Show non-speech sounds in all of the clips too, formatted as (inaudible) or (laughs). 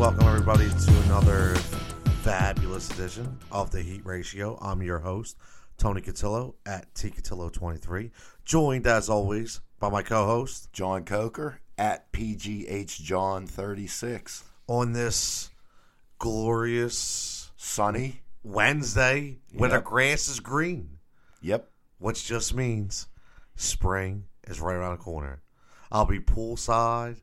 welcome everybody to another fabulous edition of the Heat Ratio. I'm your host, Tony Cotillo at T Cotillo23, joined as always by my co-host John Coker at PGH John 36. on this glorious Sunny. Wednesday when the grass is green, Yep. which just means spring is right around the corner. I'll be poolside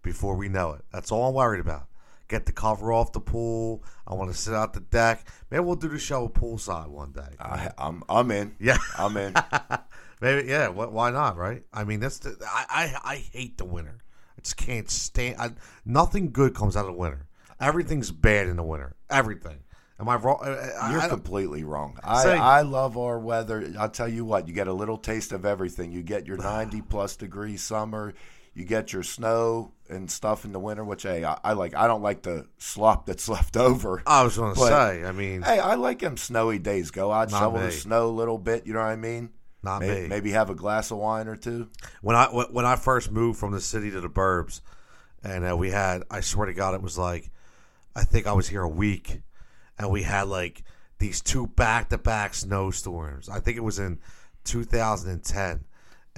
before we know it. That's all I'm worried about. Get the cover off the pool. I want to sit out the deck. Maybe we'll do the show poolside one day. I, I'm I'm in. Yeah. I'm in. (laughs) Maybe yeah. Wh- why not? Right? I mean, that's the, I, I I hate the winter. I just can't stand. I, nothing good comes out of the winter. Everything's bad in the winter. Everything. Am I wrong? I- You're I completely wrong. I, Say- I love our weather. I'll tell you what, you get a little taste of everything. You get your (sighs) 90 plus degree summer. You get your snow and stuff in the winter, which hey, I, I like. I don't like the slop that's (laughs) left over. I was going to say. I mean, Hey, I like them snowy days. Go out, shovel the snow a little bit. You know what I mean? not May- me. Maybe have a glass of wine or two. when I when when I first moved from the city to the burbs, and uh, we had I swear to God it was like I think I was here a week, and we had like these two back to back snowstorms. I think it was in 2010,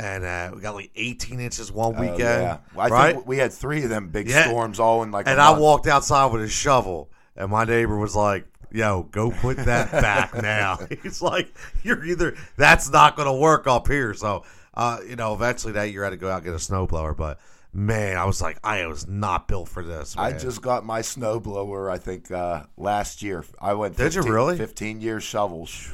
and uh, we got like 18 inches one weekend. yeah. I right? think we had three of them big Yeah. storms all in like. and I walked outside with a shovel, and my neighbor was like, "Yo, go put that (laughs) back now." (laughs) He's like, "You're either that's not going to work up here." So, uh, you know, eventually that year I had to go out and get a snowblower. But man, I was like, I was not built for this. I just got my snowblower. I think uh, last year. I went. Did you 15 really? Fifteen years shovels,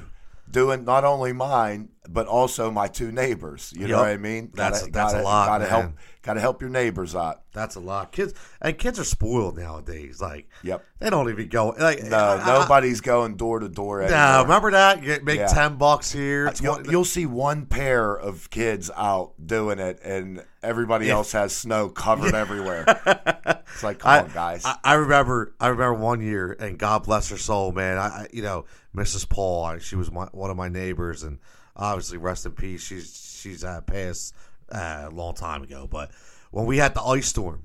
doing not only mine but also my two neighbors. You know what I mean? That's- that's a lot, Gotta help. Gotta help your neighbors out. That's a lot. Kids and kids are spoiled nowadays. Like, Yep. they don't even go. Like, No, I- I- nobody's going door to door No, remember that? You make Yeah. ten bucks here. You'll, you'll see one pair of kids out doing it, and everybody Yeah. else has snow covered everywhere. (laughs) It's like, come I, on, guys. I, I remember. I remember one year, and God bless her soul, man. I, I you know, Mrs. Paul. I, she was my, one of my neighbors, and obviously, rest in peace. She's she's uh, passed uh, a long time ago. But when we had the ice storm,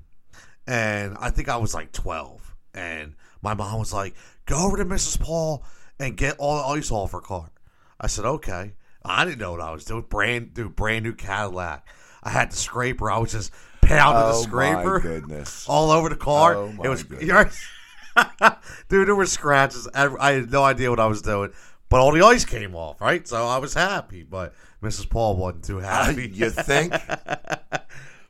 and I think I was like twelve, and my mom was like, "Go over to Mrs. Paul and get all the ice off her car." I said, "Okay." I didn't know what I was doing. Brand new, brand new Cadillac. I had the scraper. I was just pounding the oh scraper my goodness! (laughs) all over the car. Oh, it was, (laughs) (laughs) dude. There were scratches. I, I had no idea what I was doing, but all the ice came off. Right, so I was happy. But Mrs. Paul wasn't too uh, happy. you think?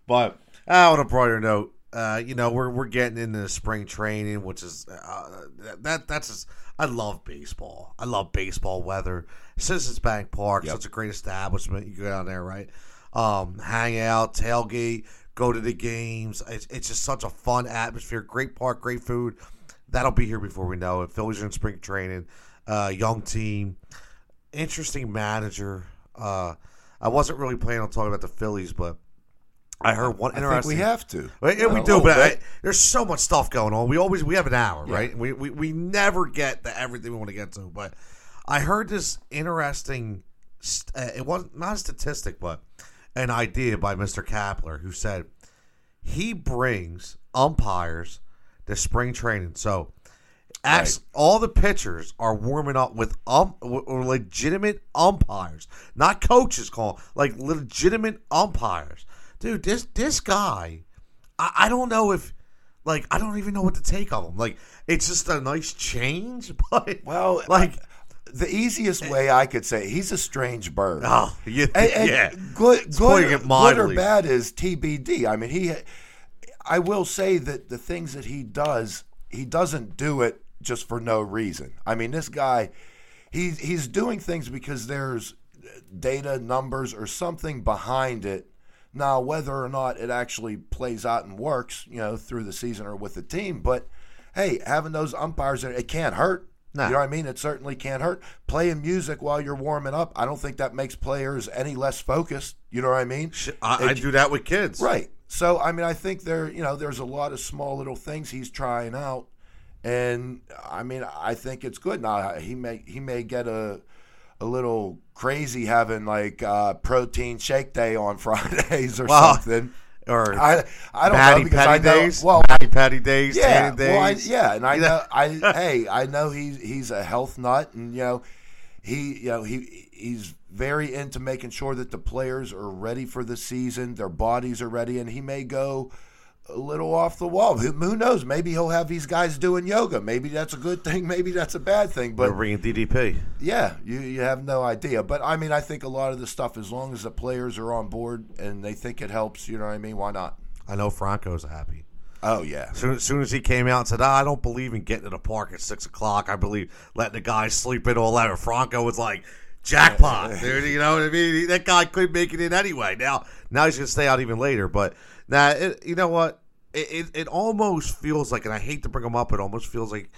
but uh, on a brighter note, uh, you know, we're we're getting into spring training, which is uh, that that's just. I love baseball. I love baseball weather. Citizens Bank Park, Yep. such a great establishment. You go down there, right? Um, hang out, tailgate, go to the games. It's, it's just such a fun atmosphere. Great park, great food. That'll be here before we know it. Phillies are in spring training. Uh, young team, interesting manager. Uh, I wasn't really planning on talking about the Phillies, but I heard one I think interesting. we have to. Yeah, we do, but I, there's so much stuff going on. We always we have an hour, Yeah. right? We, we we never get to everything we want to get to. But I heard this interesting. st- Uh, it wasn't not a statistic, but an idea by Mr. Kapler, who said he brings umpires to spring training. So, acts, all the pitchers are warming up with um legitimate umpires, not coaches. Call like legitimate umpires, dude. This this guy, I, I don't know if. Like I don't even know what to take of him. Like it's just a nice change, (laughs) but Well, like the easiest eh, way I could say he's a strange bird. (laughs) oh you, And- and yeah, good, good, good or bad is TBD. I mean, he. I will say that the things that he does, he doesn't do it just for no reason. I mean, this guy, he's he's doing things because there's data, numbers, or something behind it. Now, whether or not it actually plays out and works, you know, through the season or with the team, but hey, having those umpires, it can't hurt. No. You know what I mean? It certainly can't hurt. Playing music while you're warming up, I don't think that makes players any less focused. You know what I mean? I, I do that with kids. Right. So I mean, I think there, you know, there's a lot of small little things he's trying out, and I mean, I think it's good. Now he may he may get a a little crazy having like uh, protein shake day on (laughs) Fridays or Well, something. or I I don't Patty know because Patty I know days, well Patty Patty days, yeah tanning well I, days. yeah and I know know? I (laughs) hey I know he's he's a health nut and you know he you know he he's very into making sure that the players are ready for the season their bodies are ready and he may go a little off the wall who, who knows maybe he'll have these guys doing yoga maybe that's a good thing (laughs) maybe that's a bad thing We're but bringing DDP. yeah, you, you have no idea. But I mean, I think a lot of the stuff, as long as the players are on board and they think it helps, you know what I mean? Why not? I know Franco's happy. Oh yeah, Soon, as soon as he came out and said, "Ah, "I don't believe in getting to the park at six o'clock. I believe letting the guys sleep in all eleven. Franco was like, "Jackpot, dude!" You know what I mean? That guy couldn't make it in anyway. Now, now he's gonna stay out even later. But now, it, you know what? It, it it almost feels like, and I hate to bring him up, it almost feels like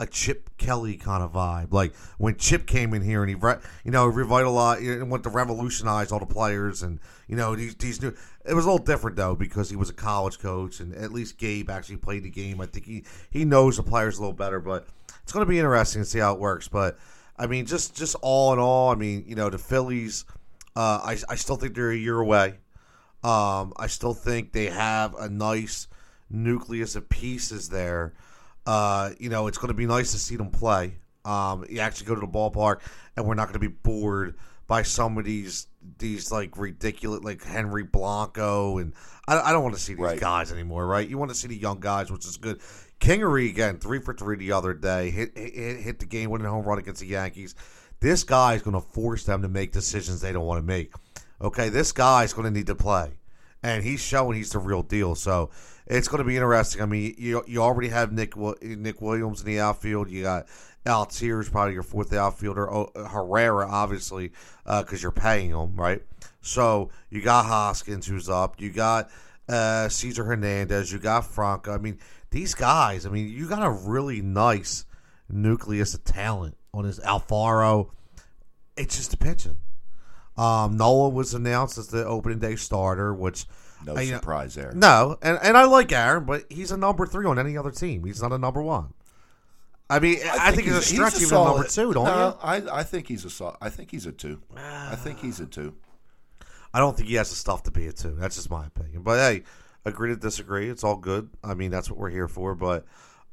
a Chip Kelly kind of vibe. Like when Chip came in here and he, you know, revitalized and went to revolutionize all the players and you know these these new. It was a little different though because he was a college coach and at least Gabe actually played the game. I think he he knows the players a little better, but it's going to be interesting to see how it works. But I mean, just just all in all, I mean, you know, the Phillies. Uh, I I still think they're a year away. Um, I still think they have a nice nucleus of pieces there. Uh, you know, it's going to be nice to see them play. Um, you actually go to the ballpark, and we're not going to be bored by some of these these like ridiculous, like Henry Blanco, and I, I don't want to see these Right. guys anymore, right? You want to see the young guys, which is good. Kingery again, three for three the other day, hit hit, hit the game winning home run against the Yankees. This guy is going to force them to make decisions they don't want to make. Okay, this guy is going to need to play, and he's showing he's the real deal. So it's going to be interesting. I mean, you you already have Nick Nick Williams in the outfield. You got Altherr is probably your fourth outfielder. Oh, Herrera, obviously, because you're paying him, right? So you got Hoskins who's up. You got uh, Cesar Hernandez. You got Franco. I mean, these guys. I mean, you got a really nice nucleus of talent on his Alfaro. It's just the pitching. Um, Nola was announced as the opening day starter, which no I- surprise there. no, and, and I like Aaron, but he's a number three on any other team. He's not a number one. I mean, I, think, he's a stretch even solid- number two, don't no, you? I I think he's a sol- I think he's a two. I think he's a two. I don't think he has the stuff to be a two. That's just my opinion. But hey, agree to disagree. It's all good. I mean, that's what we're here for. But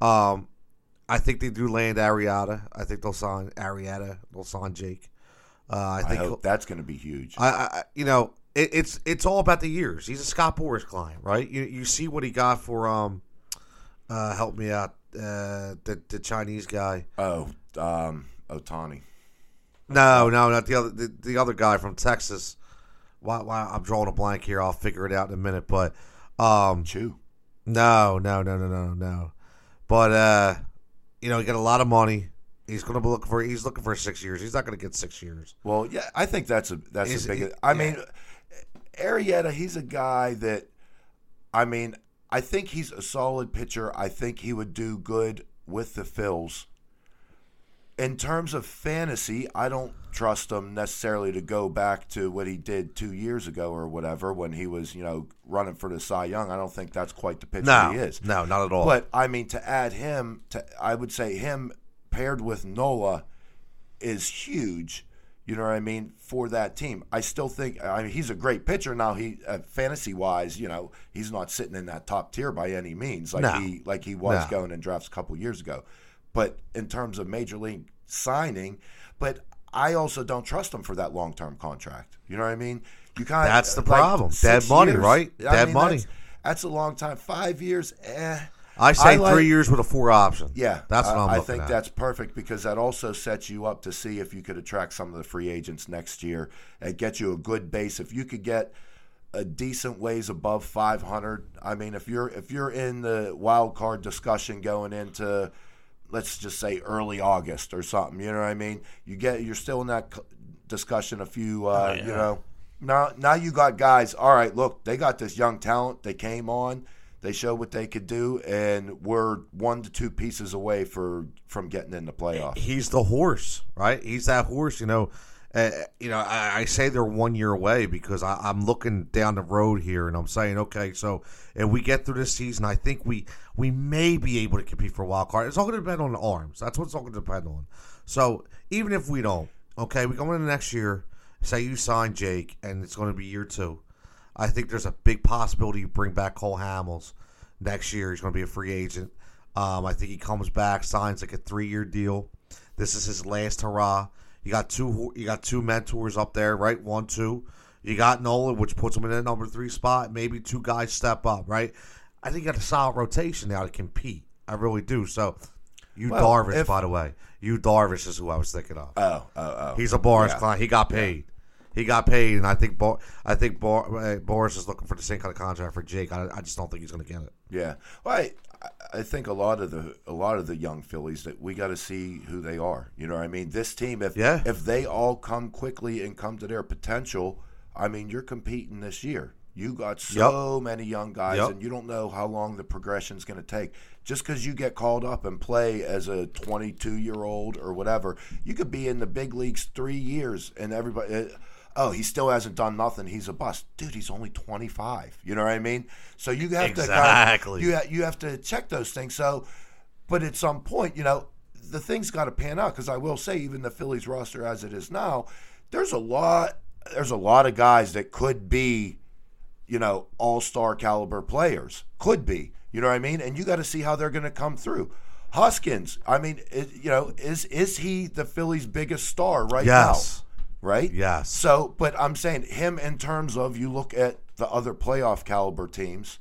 um, I think they do land Arrieta. I think they'll sign Arrieta. They'll sign Jake. Uh, I I think hope that's going to be huge. I, I you know, it, it's it's all about the years. He's a Scott Boras client, right? You you see what he got for um, uh, help me out, uh, the the Chinese guy. oh, um, Ohtani. No, no, not the other the, the other guy from Texas. Why, why I'm drawing a blank here. I'll figure it out in a minute. But um, Choo. no, no, no, no, no, no. But uh, you know, he got a lot of money. He's going to be looking for. He's looking for six years. He's not going to get six years. Well, yeah, I think that's a that's Is a big. it- I yeah. mean, Arrieta, he's a guy that, I mean, I think he's a solid pitcher. I think he would do good with the Phils. In terms of fantasy, I don't trust him necessarily to go back to what he did two years ago or whatever when he was, you know, running for the Cy Young. I don't think that's quite the pitcher No, he is. no, not at all. But I mean, to add him, to I would say him paired with Nola is huge. You know what I mean for that team. I still think I mean he's a great pitcher now. He uh, fantasy wise, you know, he's not sitting in that top tier by any means like No. he like he was No. going in drafts a couple years ago. But in terms of major league signing, but I also don't trust him for that long term contract. You know what I mean? You kind That's the problem. Dead money, years, right? I Dead mean, money. That's, that's a long time. Five years, eh. I say like- three years with a four option. Yeah, that's what I, I'm I think at. that's perfect because that also sets you up to see if you could attract some of the free agents next year and get you a good base. If you could get a decent ways above 500, I mean, if you're if you're in the wild card discussion going into let's just say early August or something, you know what I mean? You get you're still in that discussion. A few, uh, you know, now now you got guys. All right, look, they got this young talent. They came on. They showed what they could do, and we're one to two pieces away for from getting in the playoffs. He's the horse, right? He's that horse. You know, uh, you know. I, I say they're one year away because I, I'm looking down the road here, and I'm saying, okay, so if we get through this season, I think we we may be able to compete for a wild card. It's all going to depend on the arms. That's what it's all going to depend on. So even if we don't, okay, we go into next year. Say you sign Jake, and it's going to be year two. I think there's a big possibility you bring back Cole Hamels next year. He's going to be a free agent. Um, I think he comes back, signs like a three year deal. This is his last hurrah. You got two. You got two mentors up there, right? One, two. You got Nolan, which puts him in the number three spot. Maybe two guys step up, right? I think you got a solid rotation now to compete. I really do. So, you Well, Darvish, if- by the way, you Darvish is who I was thinking of. Oh, oh, oh. He's a Boras Yeah. client. He got paid. He got paid, and I think Bo- I think Bo- uh, Boras is looking for the same kind of contract for Jake. I, I just don't think he's going to get it. Yeah, well, I, I think a lot of the a lot of the young Phillies that we got to see who they are. You know what I mean? This team, if Yeah. if they all come quickly and come to their potential, I mean, you're competing this year. You got so many young guys, Yep. and you don't know how long the progression is going to take. Just because you get called up and play as a 22 year old or whatever, you could be in the big leagues three years, and everybody. Oh, he still hasn't done nothing. He's a bust, dude. He's only twenty five. You know what I mean? So you have to Exactly. kind of, you you have to check those things. So, but at some point, you know, the thing's got to pan out because I will say, even the Phillies roster as it is now, there's a lot, there's a lot of guys that could be, you know, all star caliber players. Could be, you know what I mean? And you got to see how they're going to come through. Hoskins, I mean, it, you know, is is he the Phillies' biggest star right Yes. now? Right. Yes. So, but I'm saying him in terms of you look at the other playoff caliber teams,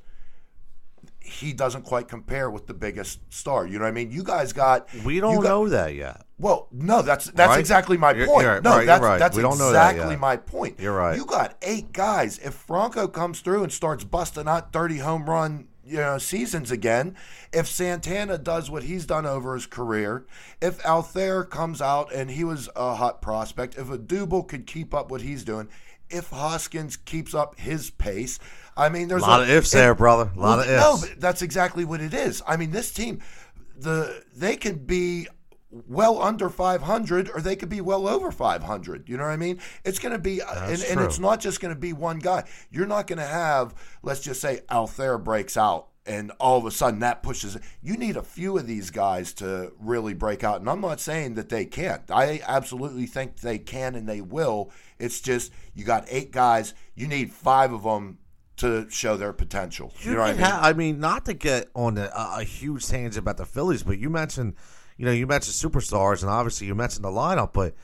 he doesn't quite compare with the biggest star. You know what I mean? You guys got We don't got- know that yet. Well, no, that's that's Right? exactly my You're- point. you're right, no, right, you're that's right. that's We don't know that exactly my point. You're right. You got eight guys. If Franco comes through and starts busting out 30 home run you know seasons again, if Santana does what he's done over his career, if Altherr comes out and he was a hot prospect, if Odubel could keep up what he's doing, if Hoskins keeps up his pace, I mean, there's A lot of ifs there, brother. A lot of no, ifs. but that's exactly what it is. I mean, this team, the they could be well under 500 or they could be well over 500 you know what i mean? It's going to be uh, and, and it's not just going to be one guy. You're not going to have let's just say Altherr breaks out and all of a sudden that pushes you need a few of these guys to really break out and i'm not saying that they can't. I absolutely think they can and they will. It's just you got eight guys. You need five of them to show their potential. You, know what i mean? ha- I mean, not to get on a, a uh, uh, huge tangent about the Phillies, but you mentioned, you know, you mentioned superstars, and obviously you mentioned the lineup. But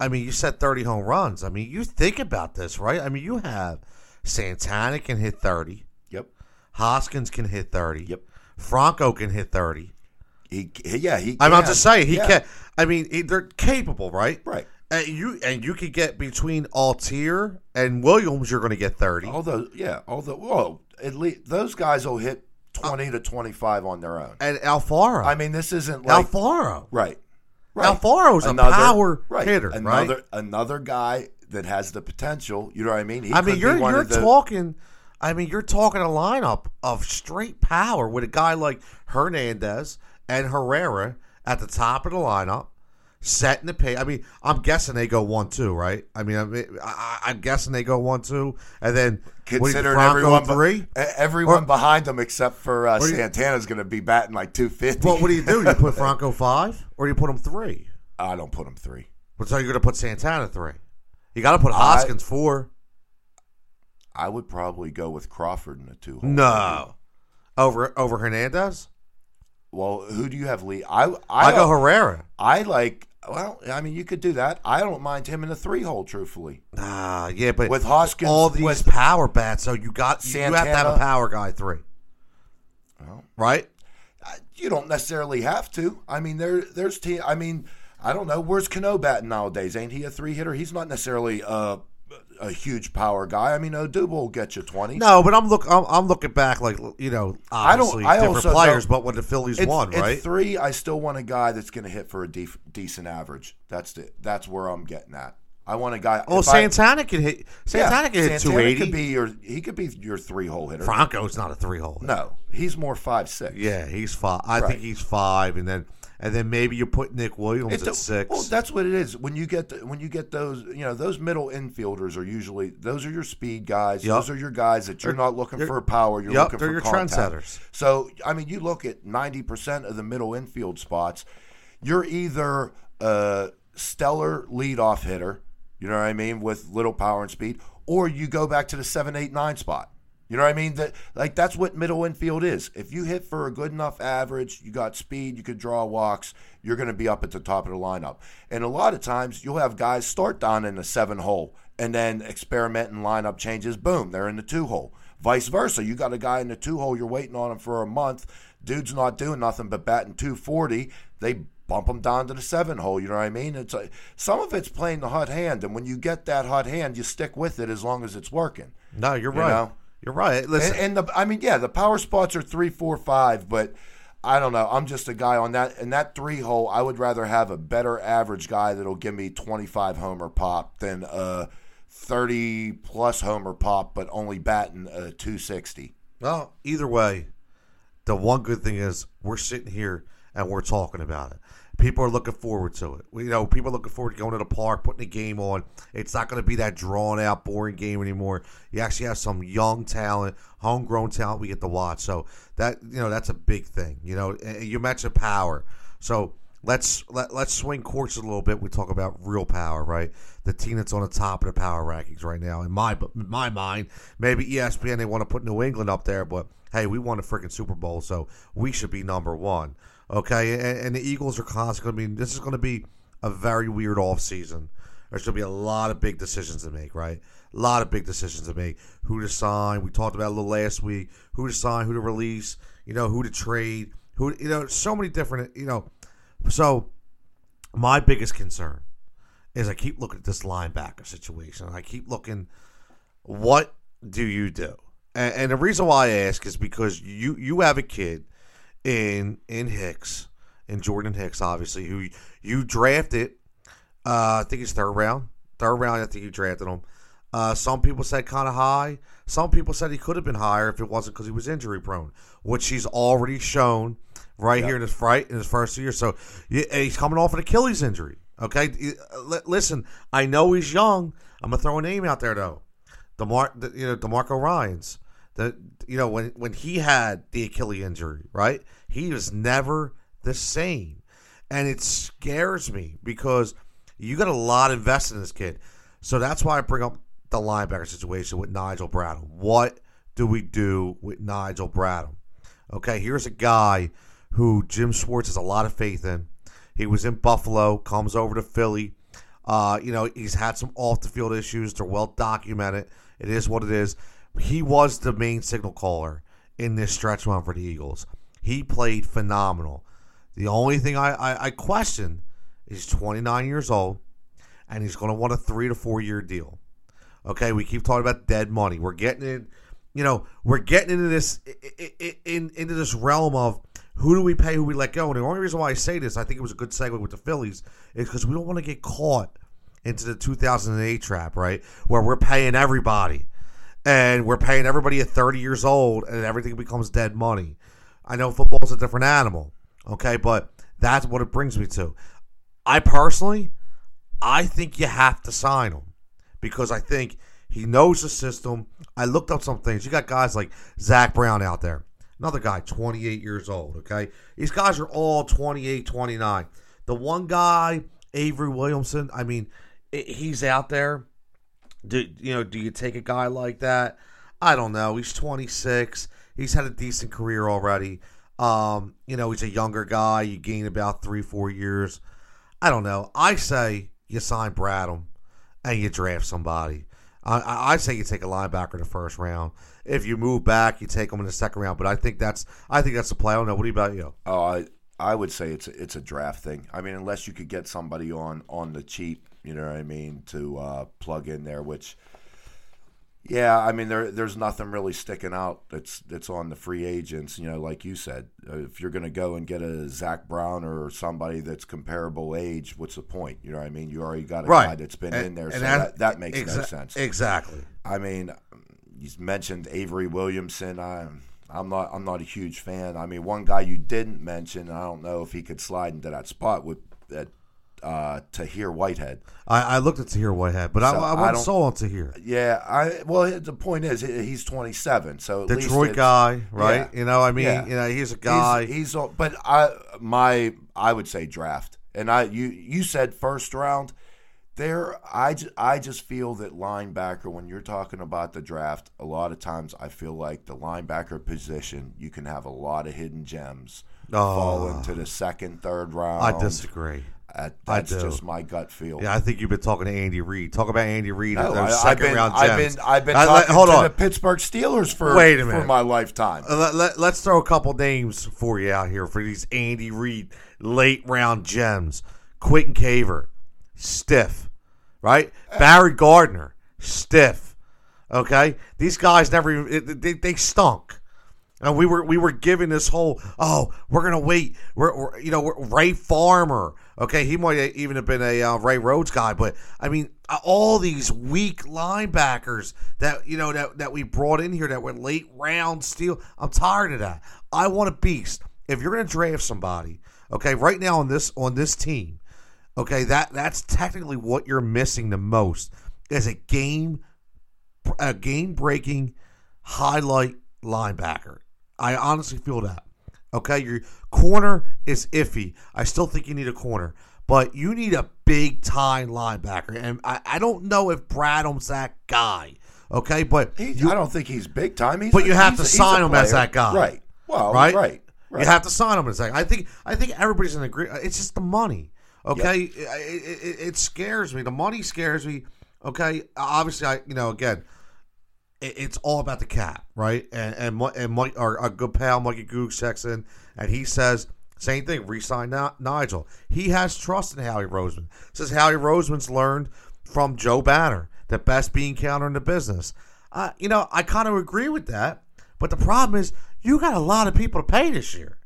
I mean, you said thirty home runs. I mean, you think about this, right? I mean, you have Santana can hit thirty, yep Hoskins can hit thirty, Yep. Franco can hit thirty. He, he- yeah, he. I'm, I'm can. just saying he Yeah. can. I mean, he- they're capable, right? Right. And you and you could get between Altherr and Williams, you're going to get thirty. Although, yeah, although, well, at least those guys will hit Uh, twenty to twenty-five on their own. and Alfaro, I mean, this isn't like Alfaro. right. Right. Alfaro's a power hitter, another, right? Another guy that has the potential. You know what I mean? He I mean, you're you're the- talking. I mean, you're talking a lineup of straight power with a guy like Hernandez and Herrera at the top of the lineup, setting the pace. I mean, I'm guessing they go one two, right? I mean, I mean I, I'm guessing they go one two, and then Considering everyone, three. everyone Or- behind them except for uh, do you- Santana's going to be batting like two fifty. Well, what do you do? You put (laughs) Franco five, or do you put him three? I don't put him three. So you're going to put Santana three. You got to put I- Hoskins four. I would probably go with Crawford in the two. No, over over Hernandez. Well, who do you have lead? I I, I go Herrera. I like. Well, I mean, you could do that. I don't mind him in the three hole. Truthfully, Ah, yeah, but with Hoskins, all these with, power bats, so you got you have to have a Santana. power guy three, Well, right? you don't necessarily have to. I mean, there there's te- I mean, I don't know. Where's Cano batting nowadays? Ain't he a three hitter? He's not necessarily a a huge power guy. I mean, Odubel will get you twenty. No, but I'm look I'm, I'm looking back like you know I don't- obviously I different also players, but when the Phillies It's- won, at right? three, I still want a guy that's going to hit for a def- decent average. That's the that's where I'm getting at. I want a guy. well, if I- Santana can hit Santana yeah, can hit Santana two eighty. Could be your he could be your three hole hitter. Franco's not a three hole. No, he's more five six. Yeah, he's five. I Right. think he's five, and then and then maybe you put Nick Williams It's at six. Well, that's what it is. When you get the, when you get those, you know, those middle infielders are usually those are your speed guys. Yup. Those are your guys that you're not looking for power. You're Yup, looking they're for your contact. trendsetters. So I mean, you look at ninety percent of the middle infield spots. You're either a stellar leadoff hitter, You know what I mean? With little power and speed, or you go back to the seven, eight, nine spot. You know what I mean? That like that's what middle infield is. If you hit for a good enough average, you got speed, you could draw walks, you're going to be up at the top of the lineup. And a lot of times you'll have guys start down in the seven hole and then experiment and lineup changes. Boom, they're in the two hole. Vice versa, you got a guy in the two hole, you're waiting on him for a month. Dude's not doing nothing but batting 240. They bump him down to the seven hole. You know what I mean? It's a, some of it's playing the hot hand, and when you get that hot hand, you stick with it as long as it's working. No, you're You right. know? You're right. Listen, And, and the, I mean, yeah, the power spots are three, four, five, but I don't know. I'm just a guy on that. In that three hole, I would rather have a better average guy that'll give me 25 homer pop than a 30 plus homer pop, but only batting a 260. well, either way, the one good thing is we're sitting here and we're talking about it. People are looking forward to it. You know, people are looking forward to going to the park, putting a game on. It's not going to be that drawn out, boring game anymore. You actually have some young talent, homegrown talent we get to watch. So that you know that's a big thing. You know, you mentioned power. So let's let, let's swing courses a little bit. We talk about real power, right? The team that's on the top of the power rankings right now, in my in my mind, maybe ESPN they want to put New England up there, but hey, we won a freaking Super Bowl, so we should be number one. Okay, and, and the Eagles are constantly to be. This is going to be a very weird off season. There's going to be a lot of big decisions to make, right? A lot of big decisions to make. Who to sign? We talked about a little last week. Who to sign? Who to release? You know, who to trade? Who? You know, so many different. You know, so my biggest concern is I keep looking at this linebacker situation. I keep looking, what do you do? And, and the reason why I ask is because you you have a kid in in Hicks, and Jordan Hicks, obviously, who you drafted. Uh, I think it's third round. Third round, I think you drafted him. Uh, some people said kind of high. Some people said he could have been higher if it wasn't because he was injury prone, which he's already shown right here in his right in his first year. So he's coming off an Achilles injury. Okay, listen, I know he's young. I'm gonna throw a name out there though. Demar, the, you know, DeMeco Ryans. The you know when when he had the Achilles injury, right? He was never the same, and it scares me because you got a lot invested in this kid. So that's why I bring up the linebacker situation with Nigel Bradham. What do we do with Nigel Bradham? Okay, here's a guy who Jim Schwartz has a lot of faith in. He was in Buffalo, comes over to Philly. Uh, you know, he's had some off the field issues. They're well documented. It is what it is. He was the main signal caller in this stretch run for the Eagles. He played phenomenal. The only thing I, I, I question is 29 years old, and he's going to want a three to four year deal. Okay, we keep talking about dead money. We're getting in, you know, we're getting into this in, in into this realm of who do we pay, who we let go. And the only reason why I say this, I think it was a good segue with the Phillies, is because we don't want to get caught into the 2008 trap, right? Where we're paying everybody, and we're paying everybody at 30 years old, and everything becomes dead money. I know football's a different animal, okay, but that's what it brings me to. I personally, I think you have to sign him because I think he knows the system. I looked up some things. You got guys like Zach Brown out there. Another guy, 28 years old, okay? These guys are all 28, 29. The one guy, Avery Williamson, I mean, he's out there. Do you know, do you take a guy like that? I don't know. He's 26. He's had a decent career already. Um, you know, he's a younger guy. You gain about three, four years. I don't know. I say you sign Bradham and you draft somebody. I, I say you take a linebacker in the first round. If you move back, you take them in the second round. But I think that's I think that's the play. I don't know. What about you? Oh, I I would say it's a, it's a draft thing. I mean, unless you could get somebody on on the cheap, you know what I mean, to uh, plug in there. Which, yeah, I mean, there there's nothing really sticking out that's that's on the free agents. You know, like you said, uh, if you're going to go and get a Zach Brown or somebody that's comparable age, what's the point? You know what I mean? You already got a Right. guy that's been And- in there, so that- that, makes no sense. Exactly. I mean, you mentioned Avery Williamson. I, I'm not. I'm not a huge fan. I mean, one guy you didn't mention. I don't know if he could slide into that spot with that uh, Tahir Whitehead. I, I looked at Tahir Whitehead, but I, So, I I wasn't don't- sold on Tahir. Yeah. I well, the point is he's 27, so Detroit guy, right? yeah. You know, I mean, Yeah. you know, he's a guy. He's, he's but I my I would say draft. And I you you said first round. there, I, I just feel that linebacker, when you're talking about the draft, a lot of times I feel like the linebacker position, you can have a lot of hidden gems fall Oh, into the second, third round. I disagree. That- I that's do. just my gut feel. Yeah, I think you've been talking to Andy Reid. Talk about Andy Reid. No, I, second been, round I've gems. been, I've been I- let- talking hold to on. the Pittsburgh Steelers for, Wait a for minute. my lifetime. Uh, Let, us throw a couple names for you out here for these Andy Reid late round gems. Quinton Caver, stiff, right? Barry Gardner, stiff. Okay, these guys never even they, they stunk, and we were we were given this whole oh we're gonna wait we're, we're you know we're, Ray Farmer. Okay, he might even have been a uh, Ray Rhodes guy, but I mean uh, all these weak linebackers that you know that that we brought in here that were late round steal. I'm tired of that. I want a beast. If you're gonna draft somebody, okay, right now on this on this team, okay, that that's technically what you're missing the most is a game a game breaking highlight linebacker. I honestly feel that. Okay, your corner is iffy. I still think you need a corner, but you need a big time linebacker. And I, I don't know if Bradham's that guy. Okay, but He, you, I don't think he's big time. He's But you have to sign him as that guy. Right. Well, right, right. Right. You have to sign him as that. I think I think everybody's in agreement. It's just the money. Okay, it, it, it, it scares me. The money scares me. Okay, obviously, I you know again, it's all about the cap, right? And and and Mike, our, our good pal Mikey Goog checks in, and he says same thing. Resign Nigel. He has trust in Howie Roseman. Says Howie Roseman's learned from Joe Banner, the best bean counter in the business. Uh, you know, I kind of agree with that, but the problem is you got a lot of people to pay this year.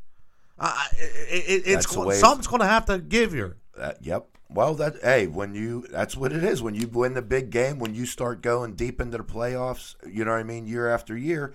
Uh, it, it, it's That's the go- way- something's going to have to give you. That, yep. Well, that hey, when you that's what it is. When you win the big game, when you start going deep into the playoffs, you know what I mean. Year after year,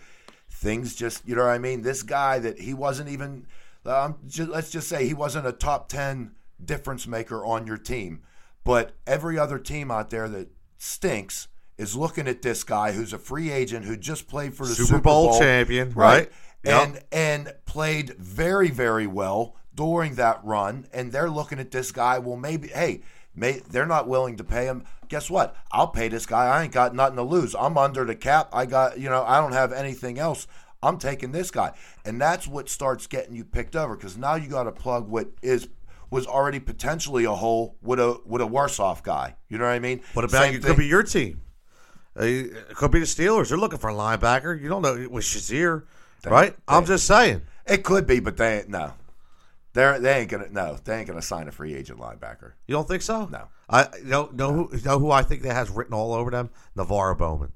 things just you know what I mean. This guy that he wasn't even. Um, ju- let's just say he wasn't a top ten difference maker on your team, but every other team out there that stinks is looking at this guy who's a free agent who just played for the Super Super, Bowl champion, right? Yep. And and played very very well during that run and they're looking at this guy well maybe hey may, they're not willing to pay him guess what i'll pay this guy i ain't got nothing to lose i'm under the cap i got you know i don't have anything else i'm taking this guy and that's what starts getting you picked over because now you got to plug what is was already potentially a hole with a with a worse off guy you know what i mean What about Same you? thing- Could be your team. Uh, it could be the Steelers. They're looking for a linebacker. You don't know it with Shazier, right? I'm just saying. it could be but they ain't no they're, they ain't gonna no they ain't gonna sign a free agent linebacker You don't think so? No. I you know know who know who I think that has written all over them NaVorro Bowman.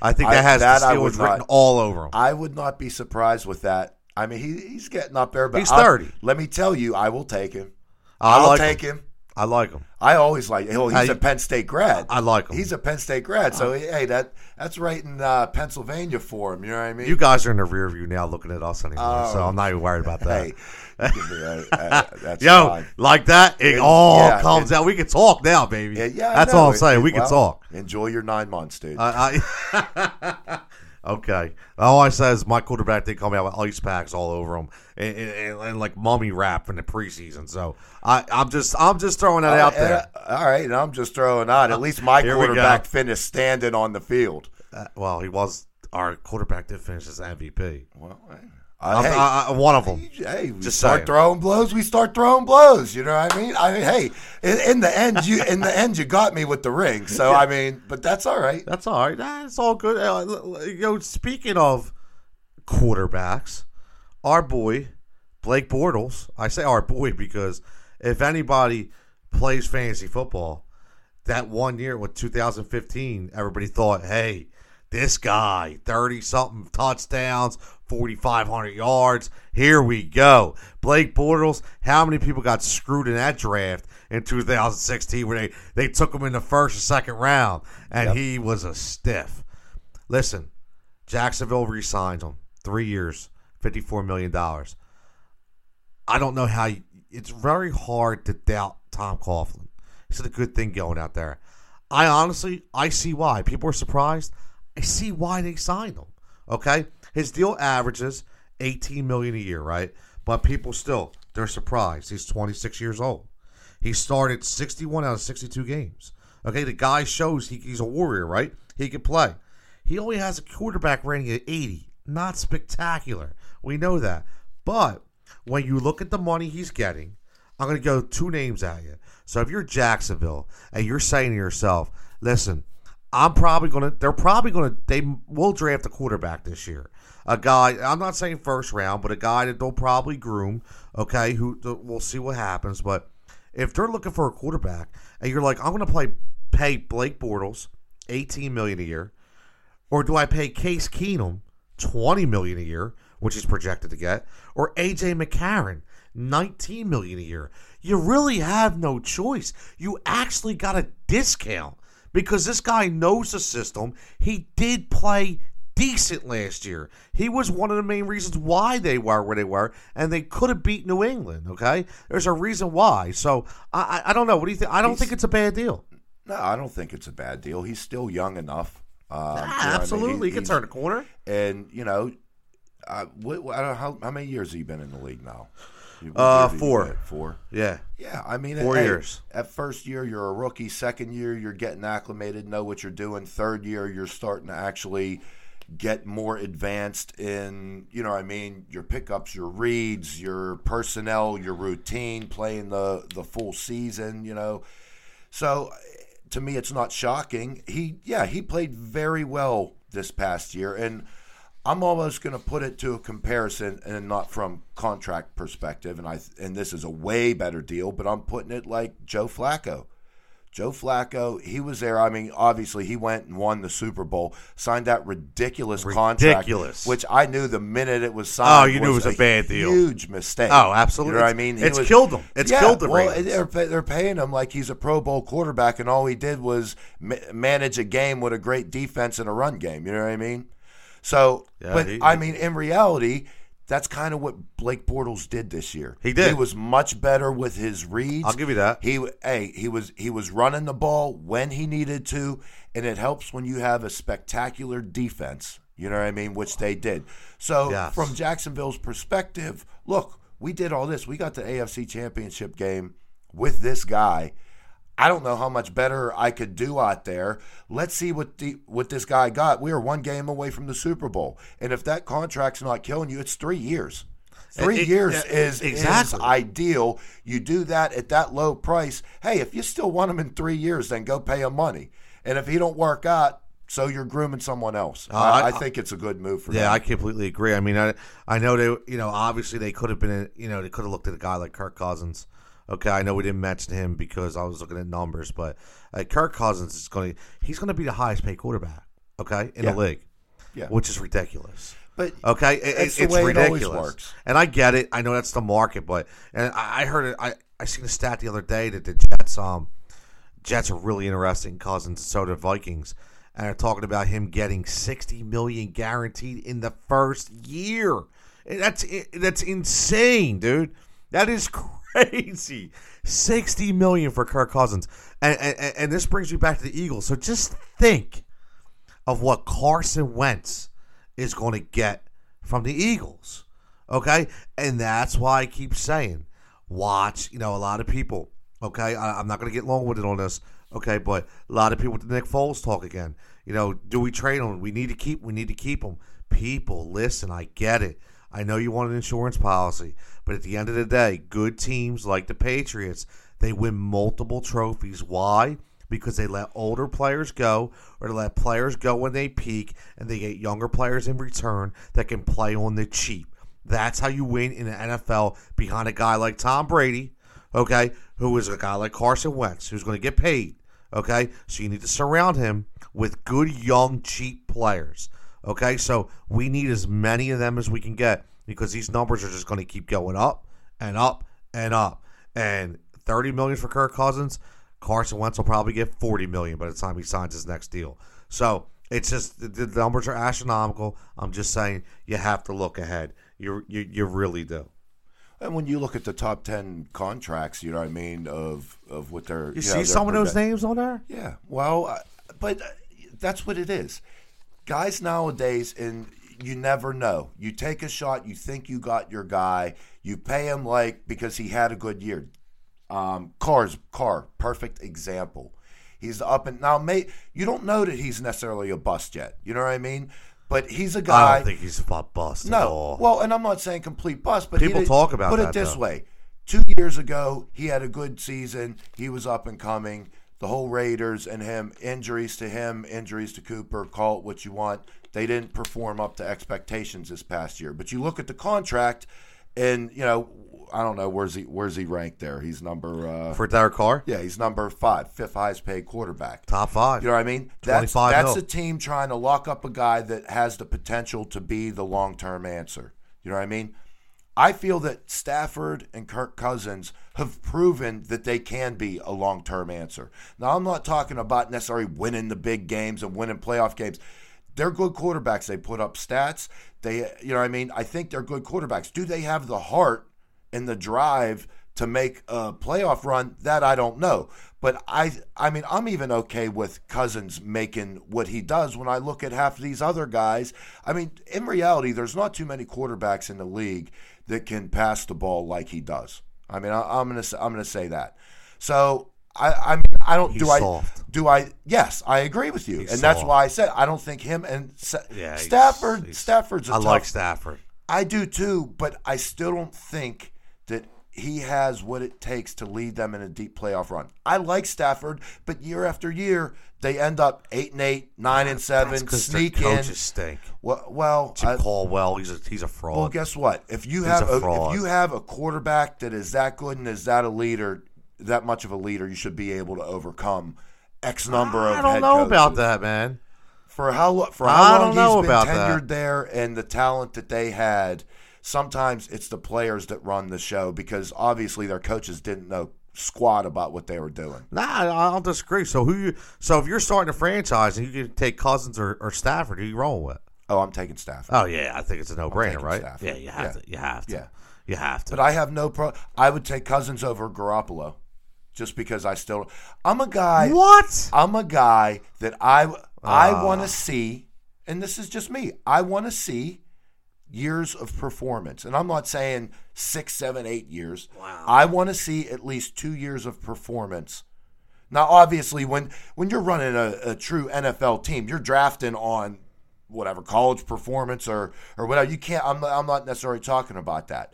I think I- that has that the I Steelers written not- all over them. I would not be surprised with that. I mean, he, he's getting up there, but He's I'll- 30. Let me tell you, I will take him. I I'll like take him. him. I like him. I always like. Oh, he's I- a Penn State grad. I like him. He's a Penn State grad, so hey, that that's right in uh, Pennsylvania for him. You know what I mean? You guys are in the rear view now, looking at us anymore, so Oh. I'm not even worried about that. hey, a- uh, that's (laughs) Yo, fine. like that, it It- all yeah, comes it- out. We can talk now, baby. Yeah, yeah, that's all I'm saying. it- we can well, talk. Enjoy your nine months, dude. I, I (laughs) (laughs) okay. All I said is my quarterback did me out with ice packs all over him and, and, and, like mummy wrap in the preseason. So I, I'm just I'm just throwing that out there. Uh, all right, and I'm just throwing out. At least my Here quarterback finished standing on the field. Uh, well, he was our quarterback did finish as MVP. Well, I'm- hey, I, I, one of them. Hey, we Just start saying. throwing blows. We start throwing blows. You know what I mean? I mean, hey, in, in the end, you in the end, you got me with the ring. So (laughs) I mean, but that's all right. That's all right. That's all good. Uh, you know, speaking of quarterbacks, our boy Blake Bortles. I say our boy because if anybody plays fantasy football, that one year with 2015, everybody thought, hey, this guy, 30 something touchdowns, 4,500 yards. Here we go. Blake Bortles, how many people got screwed in that draft in 2016 where they, they took him in the first or second round and he was a stiff? Listen, Jacksonville re signs him. Three years, $54 million. I don't know how you, it's very hard to doubt Tom Coughlin. He's a good thing going out there. I honestly, I see why people are surprised. I see why they signed him. Okay, his deal averages 18 million a year, right? But people still they're surprised. He's 26 years old. He started 61 out of 62 games. Okay, the guy shows he, he's a warrior, right? He can play. He only has a quarterback rating at 80. Not spectacular. We know that. But when you look at the money he's getting, I'm going to go two names at you. So if you're Jacksonville and you're saying to yourself, listen, I'm probably going to, they're probably going to, they will draft a quarterback this year. A guy, I'm not saying first round, but a guy that they'll probably groom, okay, who we'll see what happens. But if they're looking for a quarterback and you're like, I'm going to play, pay Blake Bortles 18 million a year, or do I pay Case Keenum 20 million a year, which he's projected to get, or AJ McCarron 19 million a year? You really have no choice. You actually got a discount because this guy knows the system. He did play decent last year. He was one of the main reasons why they were where they were, and they could have beat New England. Okay, there's a reason why. So I, I, I don't know. What do you think? I don't He's- think it's a bad deal. No, I don't think it's a bad deal. He's still young enough. Um, you know what I mean? absolutely, he, He- can turn a corner. And you know, uh, what, I how, how many years have you been in the league now? You- what Uh, years have you four. Four. Yeah, Yeah, I mean, Four hey, years. At first year, you're a rookie. Second year, you're getting acclimated, know what you're doing. Third year, you're starting to actually get more advanced in, you know, what I mean, your pickups, your reads, your personnel, your routine, playing the the full season. You know, so to me, it's not shocking. He, yeah, he played very well this past year, and I'm almost going to put it to a comparison, and not from contract perspective. And I, and this is a way better deal, but I'm putting it like Joe Flacco. Joe Flacco, he was there. I mean, obviously, he went and won the Super Bowl, signed that ridiculous, contract, Ridiculous. which I knew the minute it was oh, signed. Oh, you knew it was a bad deal. Huge mistake. Oh, absolutely. You know what I mean? He it's was- killed him. It's yeah, killed the well, they're, they're paying him like he's a Pro Bowl quarterback, and all he did was ma- manage a game with a great defense and a run game. You know what I mean? So, Yeah, but he- I mean, in reality, that's kind of what Blake Bortles did this year. He did. He was much better with his reads. I'll give you that. He, hey, he was he was running the ball when he needed to, and it helps when you have a spectacular defense. You know what I mean? Which they did. So, Yes. from Jacksonville's perspective, look, we did all this. We got the AFC Championship game with this guy. I don't know how much better I could do out there. Let's see what the what this guy got. We are one game away from the Super Bowl, and if that contract's not killing you, it's three years. Three It- years yeah, is, exactly. is ideal. You do that at that low price. Hey, if you still want him in three years, then go pay him money. And if he don't work out, so you're grooming someone else. Uh, I, I- I think it's a good move for Yeah, them. I completely agree. I mean, I I know they, you know, obviously they could have been, you know, they could have looked at a guy like Kirk Cousins. Okay, I know we didn't mention him because I was looking at numbers, but uh, Kirk Cousins is going to, he's going to be the highest paid quarterback. Okay, in Yeah. the league, Yeah. which is ridiculous. but Okay, it, it- it's it ridiculous, works. and I get it. I know that's the market, but and I, I heard it. I I seen a stat the other day that the Jets um Jets are really interesting cousins, and so do Vikings, and they're talking about him getting sixty million guaranteed in the first year. That's that's insane, dude. That is crazy. Sixty million for Kirk Cousins, and and, and this brings me back to the Eagles. So just think of what Carson Wentz is going to get from the Eagles. Okay? And that's why I keep saying, watch, you know, a lot of people, okay? I, I'm not going to get long with it on this, okay? But a lot of people with the Nick Foles talk again. You know, do we trade him? We need to keep, we need to keep him. People, listen, I get it. I know you want an insurance policy, but at the end of the day, good teams like the Patriots, they win multiple trophies. Why? because they let older players go or they let players go when they peak and they get younger players in return that can play on the cheap. That's how you win in the NFL behind a guy like Tom Brady, okay, who is a guy like Carson Wentz, who's going to get paid, okay? So you need to surround him with good, young, cheap players, okay? So we need as many of them as we can get because these numbers are just going to keep going up and up and up. And 30 million for Kirk Cousins, Carson Wentz will probably get 40 million by the time he signs his next deal. So it's just the, the numbers are astronomical. I'm just saying you have to look ahead. You you, you really do. And when you look at the top ten contracts, you know what I mean of of what they're You know, see they're some of those names on there? Yeah, well, uh, but uh, that's what it is. Guys nowadays, and you never know. You take a shot, you think you got your guy, you pay him like because he had a good year. Um, Carr's Carr, perfect example. He's up and now. May you don't know that he's necessarily a bust yet. You know what I mean? But he's a guy. I don't think he's a bust at no, all. well, and I'm not saying complete bust, but he People did- talk about Put that, it this though. way: two years ago, he had a good season. He was up and coming. The whole Raiders and him, injuries to him, injuries to Cooper. Call it what you want. They didn't perform up to expectations this past year. But you look at the contract, and you know, I don't know where's he where's he ranked there. He's number uh, For Derek Carr, yeah, he's number five, fifth highest paid quarterback. top five. You know what I mean? That's 25 that's mil. a team trying to lock up a guy that has the potential to be the long term answer. You know what I mean? I feel that Stafford and Kirk Cousins have proven that they can be a long term answer. Now, I'm not talking about necessarily winning the big games and winning playoff games. They're good quarterbacks. They put up stats. They, you know what I mean? I think they're good quarterbacks. Do they have the heart and the drive to make a playoff run? That I don't know. But I, I mean, I'm even okay with Cousins making what he does when I look at half these other guys. I mean, in reality, there's not too many quarterbacks in the league that can pass the ball like he does. I mean, I, I'm gonna, I'm gonna say that. So I, I mean, I don't He's do I do I? Yes, I agree with you, He's and that's why I said I don't think him and Sa- Yeah, Stafford. he's- Stafford's a I tough like Stafford. I do too, but I still don't think that he has what it takes to lead them in a deep playoff run. I like Stafford, but year after year they end up eight and eight, nine and seven, because their sneak in. coaches stink. Well, well, Jim I- Caldwell, he's a he's a fraud. well, guess what? If you He's have a a, if you have a quarterback that is that good and is that a leader, that much of a leader, you should be able to overcome X number of. I don't know about that, man. for how for I how don't long know he's been about tenured that. there and the talent that they had. Sometimes it's the players that run the show because obviously their coaches didn't know squat about what they were doing. Nah, I don't disagree. So who you? So if you're starting a franchise and you can take Cousins or, or Stafford, who you rolling with? Oh, I'm taking Stafford. Oh yeah, I think it's a no brainer, right? Stafford. Yeah, you have Yeah. to. You have to. Yeah. You have to. But I have no pro. I would take Cousins over Garoppolo, just because I still. I'm a guy. what? I'm a guy that I I Ah. want to see, and this is just me. I want to see years of performance, and I'm not saying six, seven, eight years. Wow. I want to see at least two years of performance. Now, obviously, when when you're running a, a true NFL team, you're drafting on whatever college performance or or whatever. You can't. I'm I'm not necessarily talking about that.